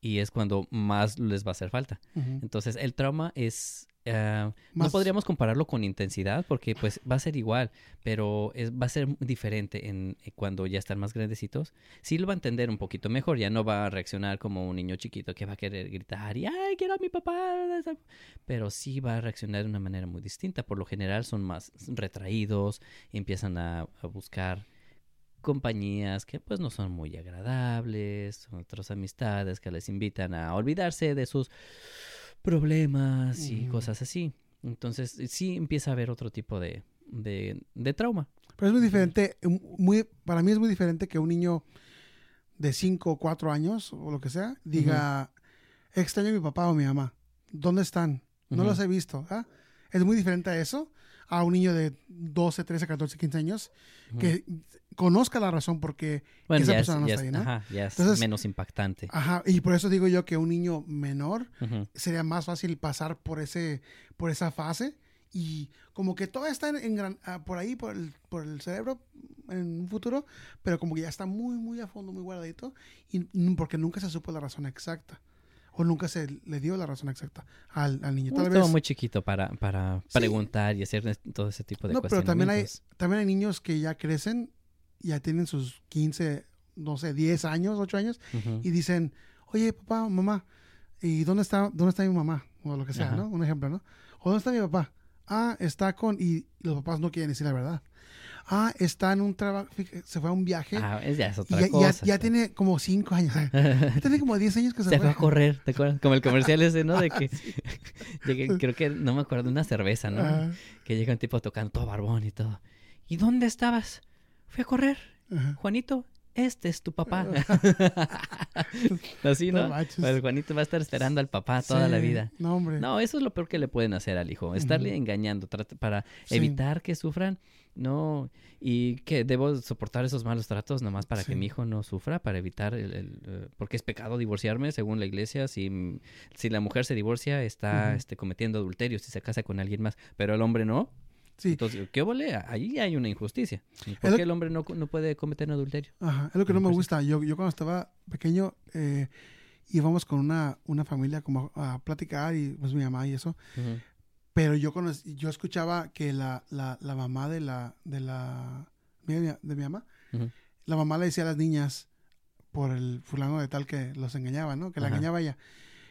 y es cuando más les va a hacer falta. Entonces el trauma es... ah, No podríamos compararlo con intensidad porque pues va a ser igual, pero es, va a ser diferente en, en cuando ya están más grandecitos. Sí lo va a entender un poquito mejor, ya no va a reaccionar como un niño chiquito que va a querer gritar y ¡ay, quiero a mi papá! Pero sí va a reaccionar de una manera muy distinta. Por lo general son más retraídos, empiezan a, a buscar compañías que pues no son muy agradables, otras amistades que les invitan a olvidarse de sus problemas y cosas así. Entonces sí empieza a haber otro tipo de, de, de trauma. Pero es muy diferente, un- muy, para mí es muy diferente que un niño de 5 o 4 años o lo que sea diga, extraño a mi papá o mi mamá. ¿Dónde están? No los he visto. ¿ah? Es muy diferente a eso, a un niño de 12, 13, 14, 15 años que conozca la razón porque Bueno, esa ya es, persona no está es- ahí, ¿no? ajá, Entonces- menos impactante. Ajá, y por eso digo yo que un niño menor sería más fácil pasar por ese por esa fase y como que todo está en, en gran- ah, por ahí por el, por el cerebro en un futuro pero como que ya está muy muy a fondo muy guardadito y porque nunca se supo la razón exacta o nunca se le dio la razón exacta al, al niño tal Estaba vez muy chiquito para, para Sí. preguntar y hacer todo ese tipo de no pero también hay también hay niños que ya crecen ya tienen sus 15 no sé 10 años 8 años y dicen, oye, papá, mamá, ¿y dónde está, dónde está mi mamá? O lo que sea, Ajá. ¿no? Un ejemplo, ¿no? ¿O dónde está mi papá? Ah, está con, y los papás no quieren decir la verdad. Ah, está en un trabajo, se fue a un viaje Ah, es, ya es otra ya, ya- cosa. ya tiene como cinco años. ya tiene como 10 años que se, Se fue a correr, ¿te acuerdas? Como el comercial ese, ¿no? De que creo que no me acuerdo, una cerveza, ¿no? Que llega un tipo tocando todo barbón y todo. ¿Y dónde estabas? Fui a correr. ajá. Juanito, este es tu papá. Así, No. El Juanito va a estar esperando al papá toda la vida. No, hombre. No, eso es lo peor que le pueden hacer al hijo, estarle engañando para Sí. evitar que sufran. No, y que debo soportar esos malos tratos nomás para que mi hijo no sufra, para evitar el, el, eh, porque es pecado divorciarme según la iglesia. Si, si la mujer se divorcia, está este, cometiendo adulterio si se casa con alguien más, pero el hombre no. Sí, Entonces, ¿qué vole? Ahí hay una injusticia. ¿Por qué el hombre no, no puede cometer adulterio? Ajá, es lo que no me gusta. Yo, yo cuando estaba pequeño eh, íbamos con una, una familia como a, a platicar y pues mi mamá y eso. Pero yo cono- yo escuchaba que la, la, la mamá de la de la de mi, mamá la mamá le decía a las niñas por el fulano de tal que los engañaba, ¿no? Que la engañaba ella.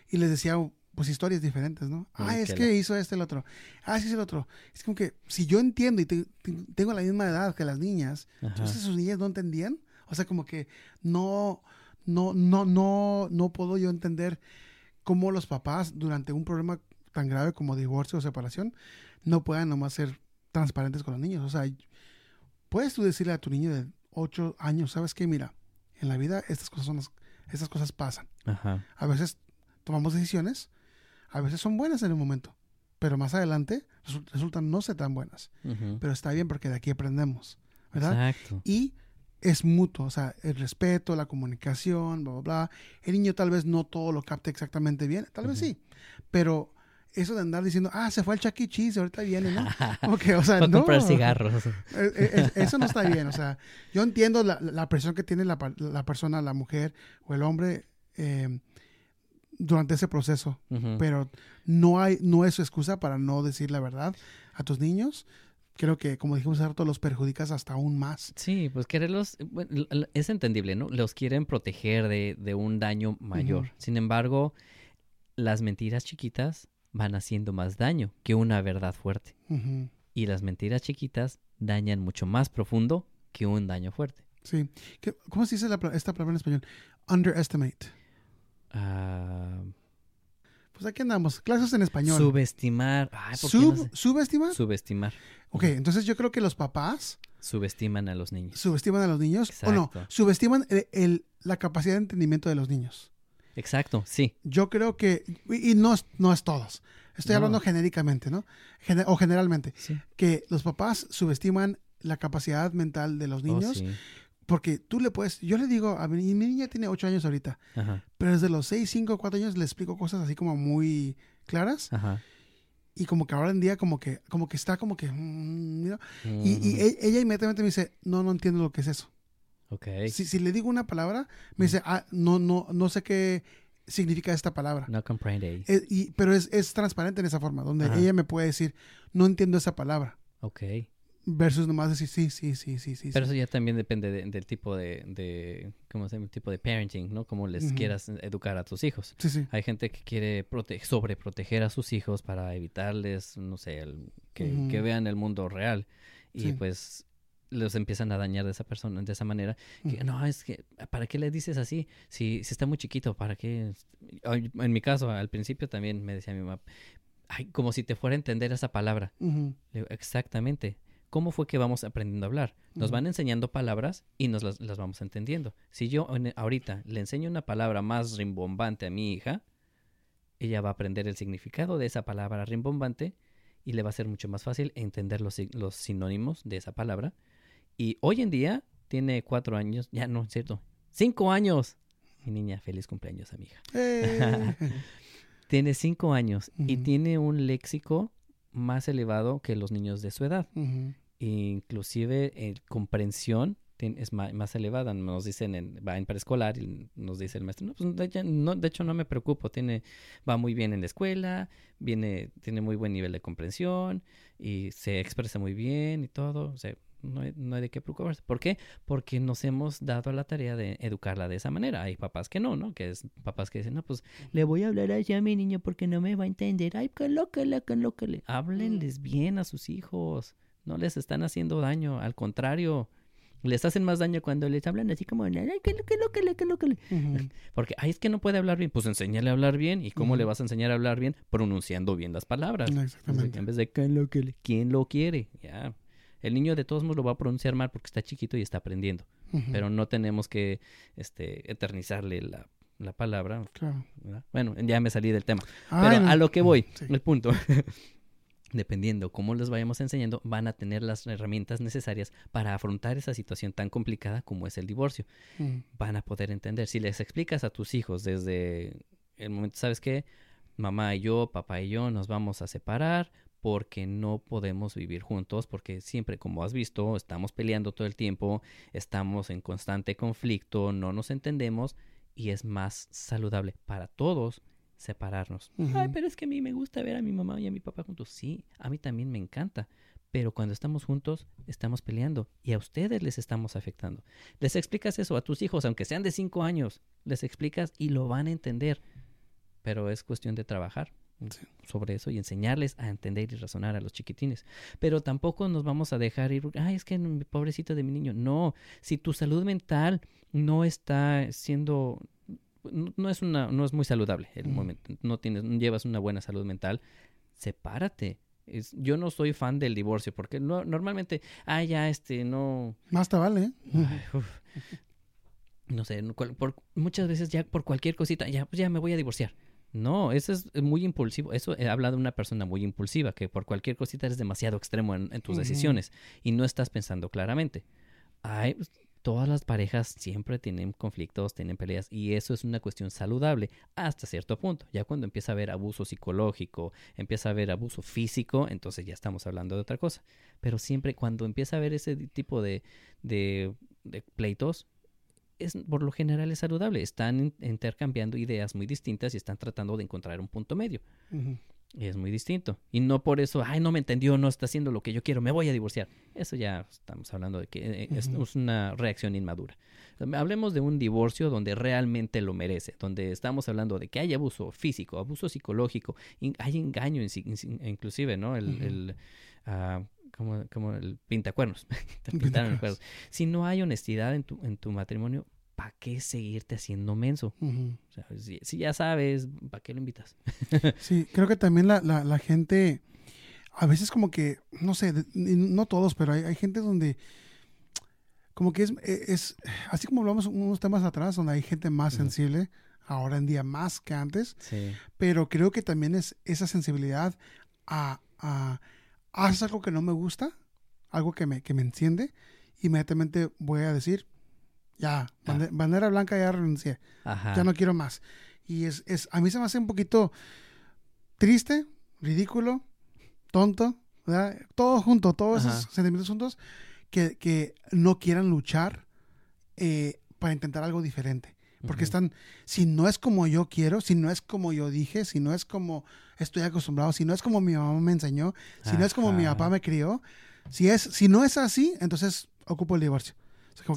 Y les decía, pues, historias diferentes, ¿no? Mm, Ah, es que que la- hizo este, el otro. Ah, sí, es el otro. Es como que si yo entiendo y te- te- tengo la misma edad que las niñas, Ajá. entonces sus niñas no entendían. O sea, como que no, no, no, no, no puedo yo entender cómo los papás durante un problema tan grave como divorcio o separación no puedan nomás ser transparentes con los niños. O sea, puedes tú decirle a tu niño de 8 años, ¿sabes qué? Mira, en la vida estas cosas son las- estas cosas pasan. Ajá. A veces tomamos decisiones, a veces son buenas en el momento, pero más adelante resu- resultan no ser tan buenas. Ujú. Pero está bien porque de aquí aprendemos, ¿verdad? Exacto. Y es mutuo, o sea, el respeto, la comunicación, bla, bla, bla. El niño tal vez no todo lo capte exactamente bien, tal vez Ujú. sí, pero eso de andar diciendo, ah, se fue al Chuck E. Cheese, ahorita viene, ¿no? Como que, o sea, no. comprar cigarros. Eh, eh, Eso no está bien, o sea, yo entiendo la, la presión que tiene la, la persona, la mujer o el hombre eh, durante ese proceso, pero no hay, no es excusa para no decir la verdad a tus niños. Creo que, como dijimos hace rato, los perjudicas hasta aún más. Sí, pues quererlos, bueno, es entendible, ¿no? Los quieren proteger de, de un daño mayor. Sin embargo, las mentiras chiquitas van haciendo más daño que una verdad fuerte. Y las mentiras chiquitas dañan mucho más profundo que un daño fuerte. Sí. ¿Qué- ¿Cómo se dice la esta palabra en español? Underestimate. Ah, Pues aquí andamos. Clases en español. subestimar. Ay, ¿por qué no Sub- sé? ¿Subestimar? Subestimar. ok, entonces yo creo que los papás Subestiman a los niños. subestiman a los niños. O no, subestiman el- el- la capacidad de entendimiento de los niños. Exacto, sí. Yo creo que, y y no es, no es todos, estoy No. hablando genéricamente, ¿no? O generalmente, sí. que los papás subestiman la capacidad mental de los Oh, niños, sí. Porque tú le puedes, yo le digo, a mi, mi niña tiene 8 años ahorita, Ajá, pero desde los 6, 5, 4 años le explico cosas así como muy claras, ajá. y como que ahora en día como que, como que está como que, mm, mira, y, y Ujú. e- ella inmediatamente me dice, no, no entiendo lo que es eso. Ok. Si, si le digo una palabra, me dice, ah, no, no, no sé qué significa esta palabra. No comprende. Eh, y- pero es, es transparente en esa forma, donde Ajá. ella me puede decir, no entiendo esa palabra, Ok. Versus nomás decir, sí, sí, sí, sí, sí. Pero sí. eso ya también depende de- del tipo de, de, ¿cómo se llama? El tipo de parenting, ¿no? Cómo les quieras educar a tus hijos. Sí, sí. Hay gente que quiere prote sobreproteger a sus hijos para evitarles, no sé, el- que, que vean el mundo real. Y pues los empiezan a dañar de esa persona, de esa manera. Que, no, es que, ¿para qué le dices así? Si, si está muy chiquito, ¿para qué? En mi caso, al principio también me decía mi mamá, ay, como si te fuera a entender esa palabra. Exactamente. ¿Cómo fue que vamos aprendiendo a hablar? Nos van enseñando palabras y nos las, las vamos entendiendo. Si yo en- ahorita le enseño una palabra más rimbombante a mi hija, ella va a aprender el significado de esa palabra rimbombante y le va a ser mucho más fácil entender los, los sinónimos de esa palabra. Y hoy en día tiene cuatro años, ya no, es cierto, cinco años. Mi niña, feliz cumpleaños a mi hija. Eh. Tiene cinco años y tiene un léxico más elevado que los niños de su edad. Ujú. inclusive eh, comprensión es más, elevada. Nos dicen, en, va en preescolar y nos dice el maestro, no, pues de hecho no, de hecho no me preocupo, tiene, va muy bien en la escuela, viene, tiene muy buen nivel de comprensión y se expresa muy bien y todo. O sea, no hay, no hay de qué preocuparse. ¿Por qué? Porque nos hemos dado a la tarea de educarla de esa manera. Hay papás que no, ¿no? Que es papás que dicen, no, pues le voy a hablar así a mi niño porque no me va a entender. Ay, colócale, colócale. Háblenles bien a sus hijos. No les están haciendo daño. Al contrario, les hacen más daño cuando les hablan así como, ay, colócale, colócale. Ujú. Porque, ay, es que no puede hablar bien. Pues enséñale a hablar bien. ¿Y cómo le vas a enseñar a hablar bien? Pronunciando bien las palabras. Exactamente. En vez de. ¿Quién lo quiere? Ya. El niño de todos modos lo va a pronunciar mal porque está chiquito y está aprendiendo. Pero no tenemos que este, eternizarle la, la palabra. Claro. Bueno, ya me salí del tema. Ay, Pero no. a lo que voy, Sí. el punto. Dependiendo cómo les vayamos enseñando, van a tener las herramientas necesarias para afrontar esa situación tan complicada como es el divorcio. Ujú. Van a poder entender. Si les explicas a tus hijos desde el momento, ¿sabes qué? Mamá y yo, papá y yo nos vamos a separar porque no podemos vivir juntos, porque siempre, como has visto, estamos peleando todo el tiempo, estamos en constante conflicto, no nos entendemos y es más saludable para todos separarnos. Ay, pero es que a mí me gusta ver a mi mamá y a mi papá juntos. Sí, a mí también me encanta, pero cuando estamos juntos estamos peleando y a ustedes les estamos afectando. Les explicas eso a tus hijos, aunque sean de cinco años, les explicas y lo van a entender, pero es cuestión de trabajar sobre eso y enseñarles a entender y razonar a los chiquitines. Pero tampoco nos vamos a dejar ir, ay, es que pobrecito de mi niño. No, si tu salud mental no está siendo no es una no es muy saludable el momento, no tienes no llevas una buena salud mental, sepárate. Yo no soy fan del divorcio porque no, normalmente, ah, ya, este, no... Más te vale. ¿eh? no sé, por, muchas veces ya por cualquier cosita, ya, pues ya me voy a divorciar. No, eso es muy impulsivo. Eso habla de una persona muy impulsiva, que por cualquier cosita eres demasiado extremo en, tus decisiones y no estás pensando claramente. Hay, todas las parejas siempre tienen conflictos, tienen peleas y eso es una cuestión saludable hasta cierto punto. Ya cuando empieza a haber abuso psicológico, empieza a haber abuso físico, entonces ya estamos hablando de otra cosa. Pero siempre cuando empieza a haber ese tipo de, de, de pleitos, es, por lo general es saludable. Están intercambiando ideas muy distintas y están tratando de encontrar un punto medio. Y es muy distinto. Y no por eso, ay, no me entendió, no está haciendo lo que yo quiero, me voy a divorciar. Eso ya estamos hablando de que eh, es, una reacción inmadura. Hablemos de un divorcio donde realmente lo merece, donde estamos hablando de que hay abuso físico, abuso psicológico, hay engaño inclusive, ¿no? El, el como, como el pintacuernos. Si no hay honestidad en tu, en tu matrimonio, ¿para qué seguirte haciendo menso? si, ya sabes, ¿para qué lo invitas? sí, creo que también la, la, la, gente, a veces como que, no sé, no todos, pero hay, hay gente donde como que es, e, es, así como hablamos unos temas atrás, donde hay gente más sensible, ahora en día más que antes, sí. pero creo que también es esa sensibilidad a, a haces algo que no me gusta, algo que me, que me enciende, inmediatamente voy a decir, ya, bandera blanca ya renuncié, ya no quiero más. Y es, es, a mí se me hace un poquito triste, ridículo, tonto, ¿verdad? todo junto, todos esos sentimientos juntos, que, que no quieran luchar eh, para intentar algo diferente. Porque están, si no es como yo quiero, si no es como yo dije, si no es como estoy acostumbrado, si no es como mi mamá me enseñó, si no es como mi papá me crió, si, es, si no es así, entonces ocupo el divorcio.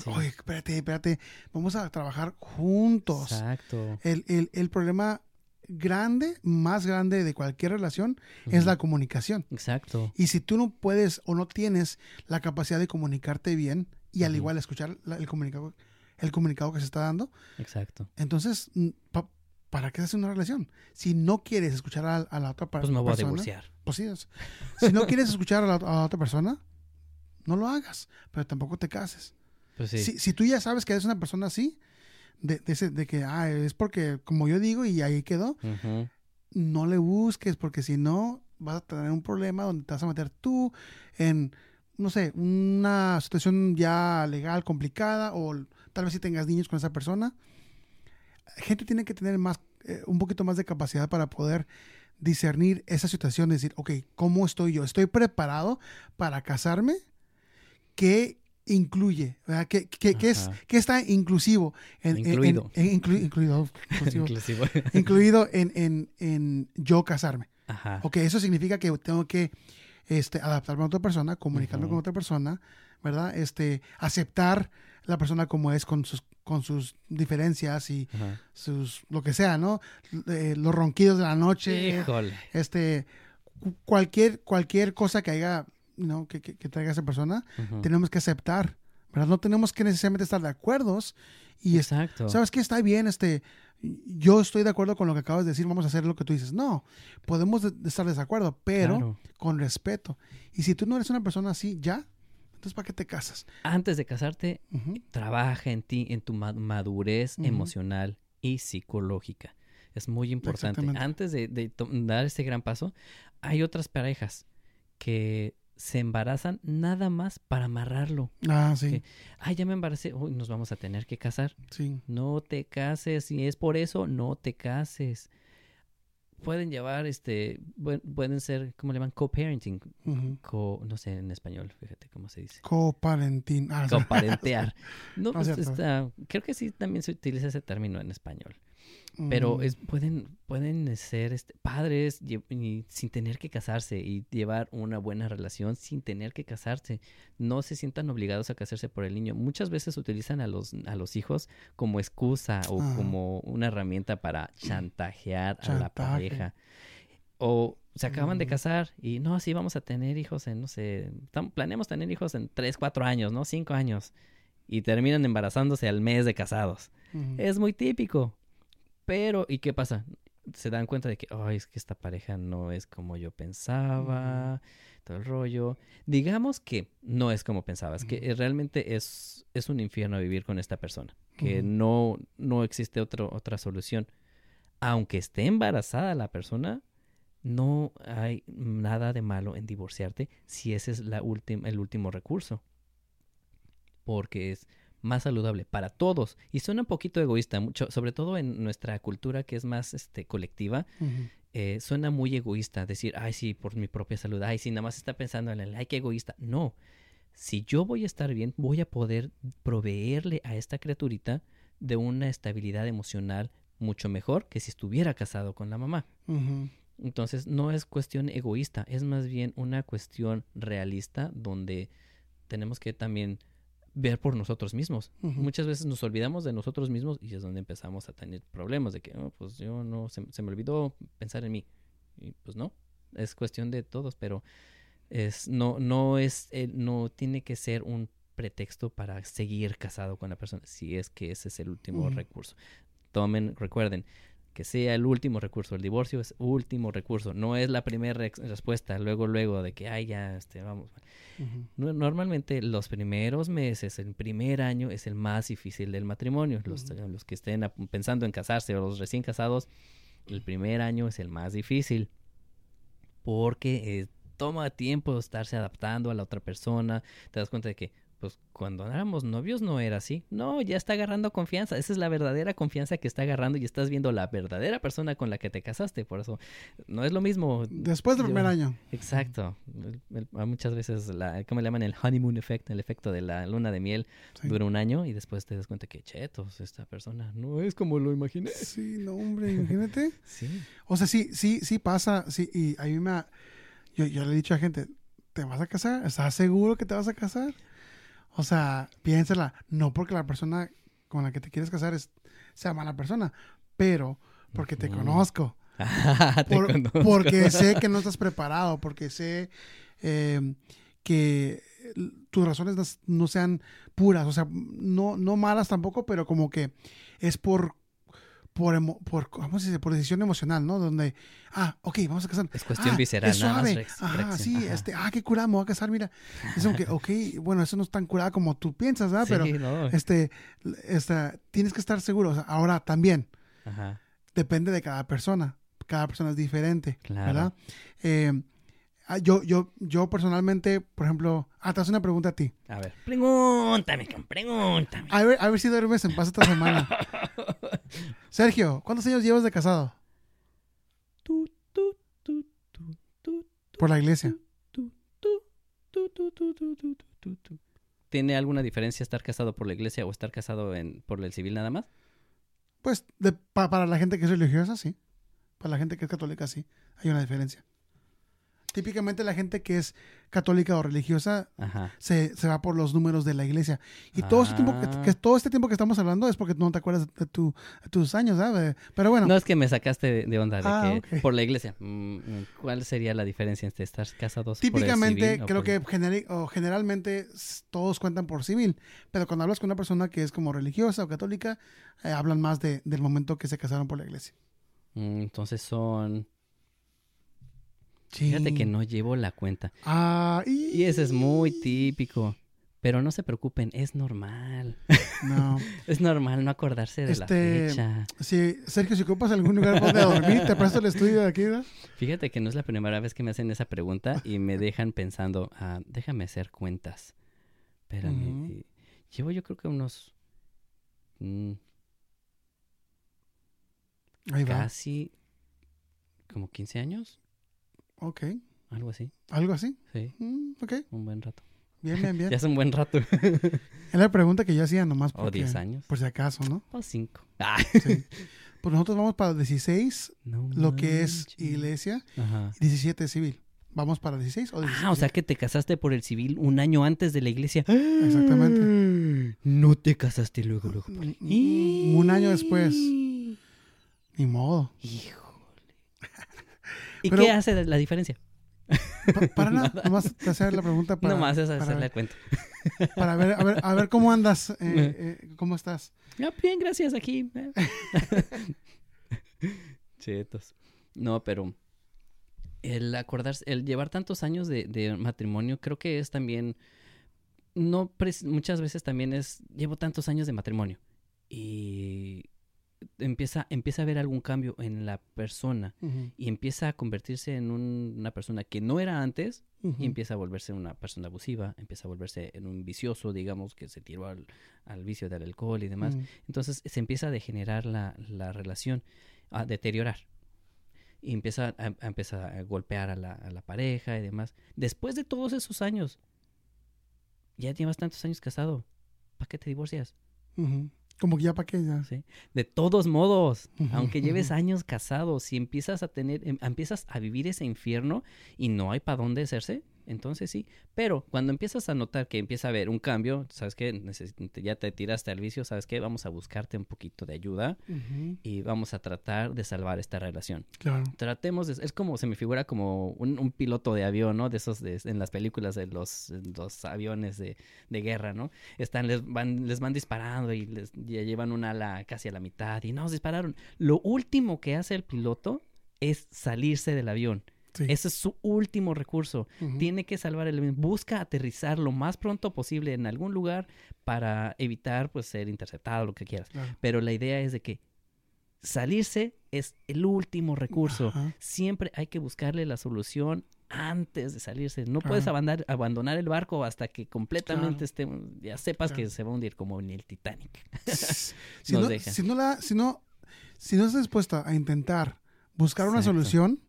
Oye, espérate, espérate, vamos a trabajar juntos. Exacto. El, el, el problema grande, más grande de cualquier relación es la comunicación. Exacto. Y si tú no puedes o no tienes la capacidad de comunicarte bien y al igual escuchar el comunicado el comunicado que se está dando. Exacto. Entonces, ¿para qué se hace una relación? Si no quieres escuchar a, la otra persona. Pues me voy a divorciar. Pues sí, si no quieres escuchar a la, otra persona, no lo hagas, pero tampoco te cases. Pues sí. si, tú ya sabes que eres una persona así, de, de, que ah, es porque como yo digo y ahí quedó, no le busques, porque si no, vas a tener un problema donde te vas a meter tú en, no sé, una situación ya legal complicada o tal vez si tengas niños con esa persona. Gente tiene que tener más, eh, un poquito más de capacidad para poder discernir esa situación, decir, ok, ¿cómo estoy yo? ¿Estoy preparado para casarme? ¿Qué incluye? ¿Qué, qué, qué es, qué está inclusivo? En, incluido. incluido, inclusivo. en, en, yo casarme. Ajá. Ok, eso significa que tengo que este, adaptarme a otra persona, comunicarme con otra persona, ¿verdad? Este, aceptar la persona como es con sus con sus diferencias y sus lo que sea, ¿no? Eh, los ronquidos de la noche, Híjole. este cualquier cualquier cosa que haya, ¿no? que, que, traiga esa persona, tenemos que aceptar, ¿verdad? No tenemos que necesariamente estar de acuerdo y Exacto. sabes que está bien, este yo estoy de acuerdo con lo que acabas de decir, vamos a hacer lo que tú dices. No, podemos estar de desacuerdo, pero con respeto. Y si tú no eres una persona así, ya, entonces, ¿para qué te casas? Antes de casarte, trabaja en ti, en tu madurez emocional y psicológica. Es muy importante. Antes de, dar este gran paso, hay otras parejas que se embarazan nada más para amarrarlo. Ah, sí. Ay, ya me embaracé. Uy, nos vamos a tener que casar. Sí. No te cases. Si es por eso, no te cases pueden llevar, este, pueden ser, ¿cómo le llaman? Co-parenting. no sé en español, fíjate cómo se dice. Co-parenting. Ah, Co-parentear. no, pues, está, creo que sí también se utiliza ese término en español. Pero Mm. es, pueden, pueden ser este, padres y sin tener que casarse y llevar una buena relación sin tener que casarse. No se sientan obligados a casarse por el niño. Muchas veces utilizan a los, a los hijos como excusa o como una herramienta para chantajear a la pareja. O se acaban de casar y no, sí, vamos a tener hijos en, no sé, planeamos tener hijos en 3, 4 años, ¿no? 5 años. Y terminan embarazándose al mes de casados. Es muy típico. Pero, ¿y qué pasa? Se dan cuenta de que, ay, es que esta pareja no es como yo pensaba, todo el rollo. Digamos que no es como pensabas, que eh, realmente es, es un infierno vivir con esta persona, que no, no existe otro, otra solución. Aunque esté embarazada la persona, no hay nada de malo en divorciarte si ese es la el último recurso. Porque es más saludable para todos. Y suena un poquito egoísta, mucho, sobre todo en nuestra cultura que es más este, colectiva. Eh, suena muy egoísta decir, ay, sí, por mi propia salud, ay, sí, nada más está pensando en el, ay, qué egoísta. No, si yo voy a estar bien, voy a poder proveerle a esta criaturita de una estabilidad emocional mucho mejor que si estuviera casado con la mamá. Entonces, no es cuestión egoísta, es más bien una cuestión realista donde tenemos que también ver por nosotros mismos. Ujú. Muchas veces nos olvidamos de nosotros mismos y es donde empezamos a tener problemas de que, "Oh, pues yo no, se, se me olvidó pensar en mí. Y pues no, es cuestión de todos, pero es, no, no es, eh, no tiene que ser un pretexto para seguir casado con la persona, si es que ese es el último Ujú. recurso. Tomen, recuerden, que sea el último recurso. El divorcio es último recurso, no es la primera respuesta, luego, luego de que, ay, ya, este, vamos. No- Normalmente los primeros meses, el primer año es el más difícil del matrimonio. Los, los que estén pensando en casarse o los recién casados, el primer año es el más difícil porque eh, toma tiempo estarse adaptando a la otra persona. Te das cuenta de que, pues, cuando éramos novios no era así. No, ya está agarrando confianza. Esa es la verdadera confianza que está agarrando y estás viendo la verdadera persona con la que te casaste. Por eso, no es lo mismo. Después del Yo- primer año. Exacto. El- muchas veces, la, ¿cómo le llaman? El honeymoon effect, el efecto de la luna de miel, Sí. dura un año y después te das cuenta que, chetos, esta persona no es como lo imaginé. Sí, no, hombre, imagínate. Sí. O sea, sí, sí, sí pasa. Sí, y a mí me. ha- Yo, yo le he dicho a gente: ¿te vas a casar? ¿Estás seguro que te vas a casar? O sea, piénsala. No porque la persona con la que te quieres casar es, sea mala persona, pero porque te conozco. Te Por- conozco. porque sé que no estás preparado, porque sé eh, que tus razones no, no sean puras, o sea, no, no malas tampoco, pero como que es por, por, emo- por, ¿cómo se dice? por decisión emocional, ¿no? Donde, ah, ok, vamos a casar. Es cuestión Ah, visceral, es nada suave. Ajá, sí, Ajá. este, ah, qué curada, me voy a casar, mira. Es como que, ok, bueno, eso no es tan curada como tú piensas, ¿verdad? Sí, Pero, no. este, este, tienes que estar seguro. O sea, ahora también, Ajá. depende de cada persona. Cada persona es diferente, Claro. ¿verdad? Eh, yo, yo, yo personalmente, por ejemplo, ah, te hace una pregunta a ti. A ver. Pregúntame, pregúntame. A ver, a ver si duermes en paz esta semana. Sergio, ¿cuántos años llevas de casado? Por la iglesia. ¿Tiene alguna diferencia estar casado por la iglesia o estar casado en, por el civil nada más? Pues para la gente que es religiosa, sí. Para la gente que es católica, sí. Hay una diferencia. Típicamente la gente que es católica o religiosa se, se va por los números de la iglesia. Y todo, este tiempo que, Ah. que- todo este tiempo que estamos hablando es porque no te acuerdas de, tu- de tus años, ¿sabes? Pero bueno, No es que me sacaste de, onda de Ah, que por la iglesia. mm, mm, ¿Cuál sería la diferencia entre estar casados típicamente por el civil o creo por- que o generalmente todos cuentan por civil. Pero cuando hablas con una persona que es como religiosa o católica, eh, hablan más de, del momento que se casaron por la iglesia. Mm, Entonces son... Sí. Fíjate que no llevo la cuenta. Ah, y... Y ese es muy típico. Pero no se preocupen, es normal. No. Es normal no acordarse de Este, la fecha. Sí, Sergio, si ocupas algún lugar donde dormir, te presto el estudio de aquí, ¿verdad? Fíjate que no es la primera vez que me hacen esa pregunta y me dejan pensando, ah, déjame hacer cuentas. Espérame. Ujú. eh, Llevo yo creo que unos mm, Ahí va. casi como 15 años, Ok. algo así. ¿Algo así? Sí, Mm, ok. un buen rato. Bien, bien, bien. Ya es un buen rato. Es la pregunta que yo hía nomás o porque, 10 años. por si acaso, ¿no? O 5. Ah, Sí. Pues nosotros vamos para 16, No lo que es iglesia, Ajá. y 17 civil. ¿Vamos para 16 o 17? Ah, o sea que te casaste por el civil un año antes de la iglesia. Exactamente. No te casaste luego, luego. Mm, Un año después. Ni modo. Híjole. ¿Y Pero- qué hace la diferencia? Pa- para nada, nomás te hacer la pregunta para, Nomás es hacerle ver, cuenta. para ver, a ver, a ver cómo andas, eh, eh, cómo estás. Ah, bien, gracias, aquí. eh. Chetos. No, pero el acordarse, el llevar tantos años de, de matrimonio, creo que es también, no, muchas veces también es, llevo tantos años de matrimonio y empieza, empieza a haber algún cambio en la persona y empieza a convertirse en un- una persona que no era antes y empieza a volverse una persona abusiva, empieza a volverse en un vicioso, digamos, que se tiró al, al vicio del alcohol y demás. Ujú. Entonces se empieza a degenerar la, la relación, a deteriorar. Y empieza a, a empezar a golpear a la, a la pareja y demás. Después de todos esos años, ya llevas tantos años casado, ¿para qué te divorcias? Como que ya para qué ya. ¿Sí? De todos modos, aunque lleves años casado, si empiezas a tener, em- empiezas a vivir ese infierno y no hay para dónde hacerse, entonces sí. Pero cuando empiezas a notar que empieza a haber un cambio, sabes que ya te tiraste al vicio, sabes que vamos a buscarte un poquito de ayuda y vamos a tratar de salvar esta relación. Claro. Tratemos, de- es como se me figura como un, un piloto de avión, ¿no? De esos de- en las películas de los, los aviones de, de guerra, ¿no? Están, les van, les van disparando y les ya llevan un ala casi a la mitad y nos dispararon. Lo último que hace el piloto es salirse del avión. Sí. Ese es su último recurso. Tiene que salvar el avión. Busca aterrizar lo más pronto posible en algún lugar para evitar pues ser interceptado, lo que quieras. Claro. Pero la idea es de que salirse es el último recurso. Ajá. Siempre hay que buscarle la solución antes de salirse. No puedes abandonar, abandonar el barco hasta que completamente Claro. esté, ya sepas que se va a hundir como en el Titanic. si, no, si no la, si no, si no estás dispuesta a intentar buscar una solución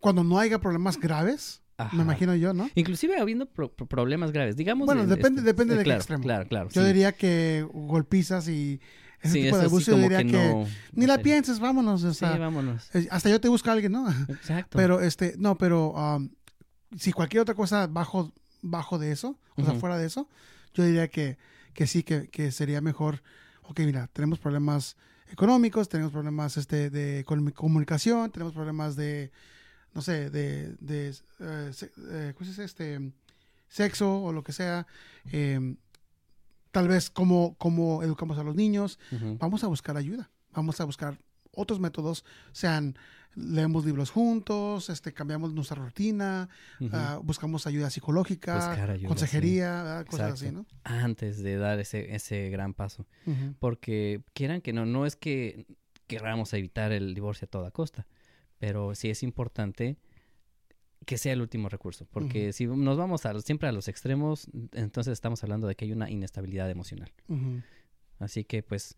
cuando no haya problemas graves, Ajá. me imagino yo, ¿no? Inclusive habiendo pro- pro- problemas graves. Digamos. Bueno, en depende- este- depende eh, de qué extremo. Claro, claro. Yo sí. diría que golpizas y ese Sí, tipo de sí abuso, yo diría que, no- ni no la sé. pienses, vámonos. O Sí, sea, vámonos. eh, hasta yo te busco a alguien, ¿no? Exacto. Pero este, no, pero um, si cualquier otra cosa bajo, bajo de eso, o sea, fuera de eso, yo diría que, que sí, que, que sería mejor, ok, mira, tenemos problemas económicos, tenemos problemas este, de comu- comunicación, tenemos problemas de, no sé, de, de eh, se- eh, ¿cómo se dice? este, sexo o lo que sea, em, tal vez cómo, cómo educamos a los niños, vamos a buscar ayuda, vamos a buscar otros métodos, sean leemos libros juntos, este cambiamos nuestra rutina, ah, buscamos ayuda psicológica, ayuda, consejería, ¿verdad? cosas así. ¿no? Antes de dar ese, ese gran paso. Porque quieran que no, no es que queramos evitar el divorcio a toda costa, pero sí es importante que sea el último recurso, porque si nos vamos a, siempre a los extremos, entonces estamos hablando de que hay una inestabilidad emocional. Así que pues,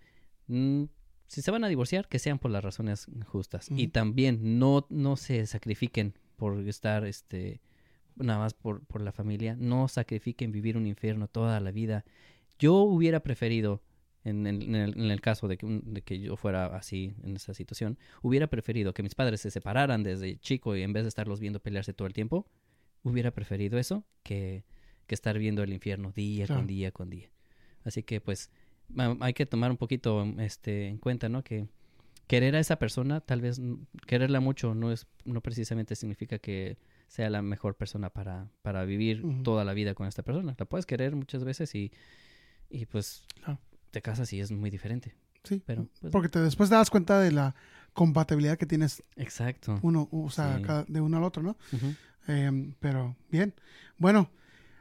mm, si se van a divorciar, que sean por las razones justas. Y también no, no se sacrifiquen por estar, este, nada más por, por la familia, no sacrifiquen vivir un infierno toda la vida. Yo hubiera preferido, en, en- en el, en el caso de que, un- de que yo fuera así en esa situación, hubiera preferido que mis padres se separaran desde chico y en vez de estarlos viendo pelearse todo el tiempo, hubiera preferido eso que, que estar viendo el infierno día Claro. con día con día. Así que pues hay que tomar un poquito este, en cuenta, ¿no? Que querer a esa persona, tal vez quererla mucho no es no precisamente significa que sea la mejor persona para, para vivir toda la vida con esta persona. La puedes querer muchas veces y, y pues. Te casas y es muy diferente. Sí, Pero, pues, porque te, después te das cuenta de la compatibilidad que tienes Exacto. uno, o sea, Sí. cada- de uno al otro, ¿no? Em, pero bien, bueno,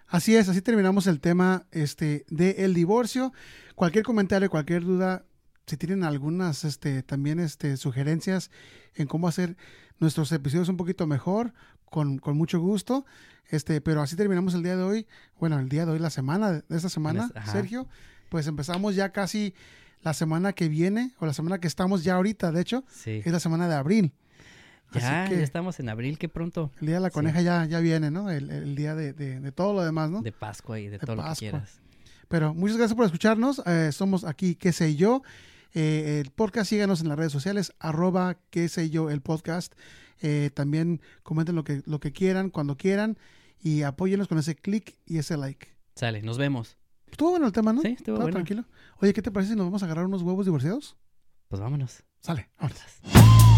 así es, así terminamos el tema este de el divorcio. Cualquier comentario, cualquier duda, si tienen algunas este también este sugerencias en cómo hacer nuestros episodios un poquito mejor, con, con mucho gusto. Este, pero así terminamos el día de hoy. Bueno, el día de hoy, la semana de esta semana, ajá. Sergio. Pues empezamos ya casi la semana que viene, o la semana que estamos ya ahorita, de hecho, Sí. es la semana de abril. Ya, Así que ya estamos en abril, qué pronto. el día de la Sí. coneja ya, ya viene, ¿no? El, el día de, de- de todo lo demás, ¿no? De Pascua y de, De todo lo que quieras. Pero muchas gracias por escucharnos. Eh, somos aquí, qué sé yo. Eh, el podcast, síganos en las redes sociales, arroba, qué sé yo, el podcast. Eh, también comenten lo que, lo que quieran, cuando quieran, y apóyenos con ese clic y ese like. Sale, nos vemos. Estuvo bueno el tema, ¿no? Sí, estuvo bueno. tranquilo. Oye, ¿qué te parece si nos vamos a agarrar unos huevos divorciados? Pues vámonos. Sale, vámonos.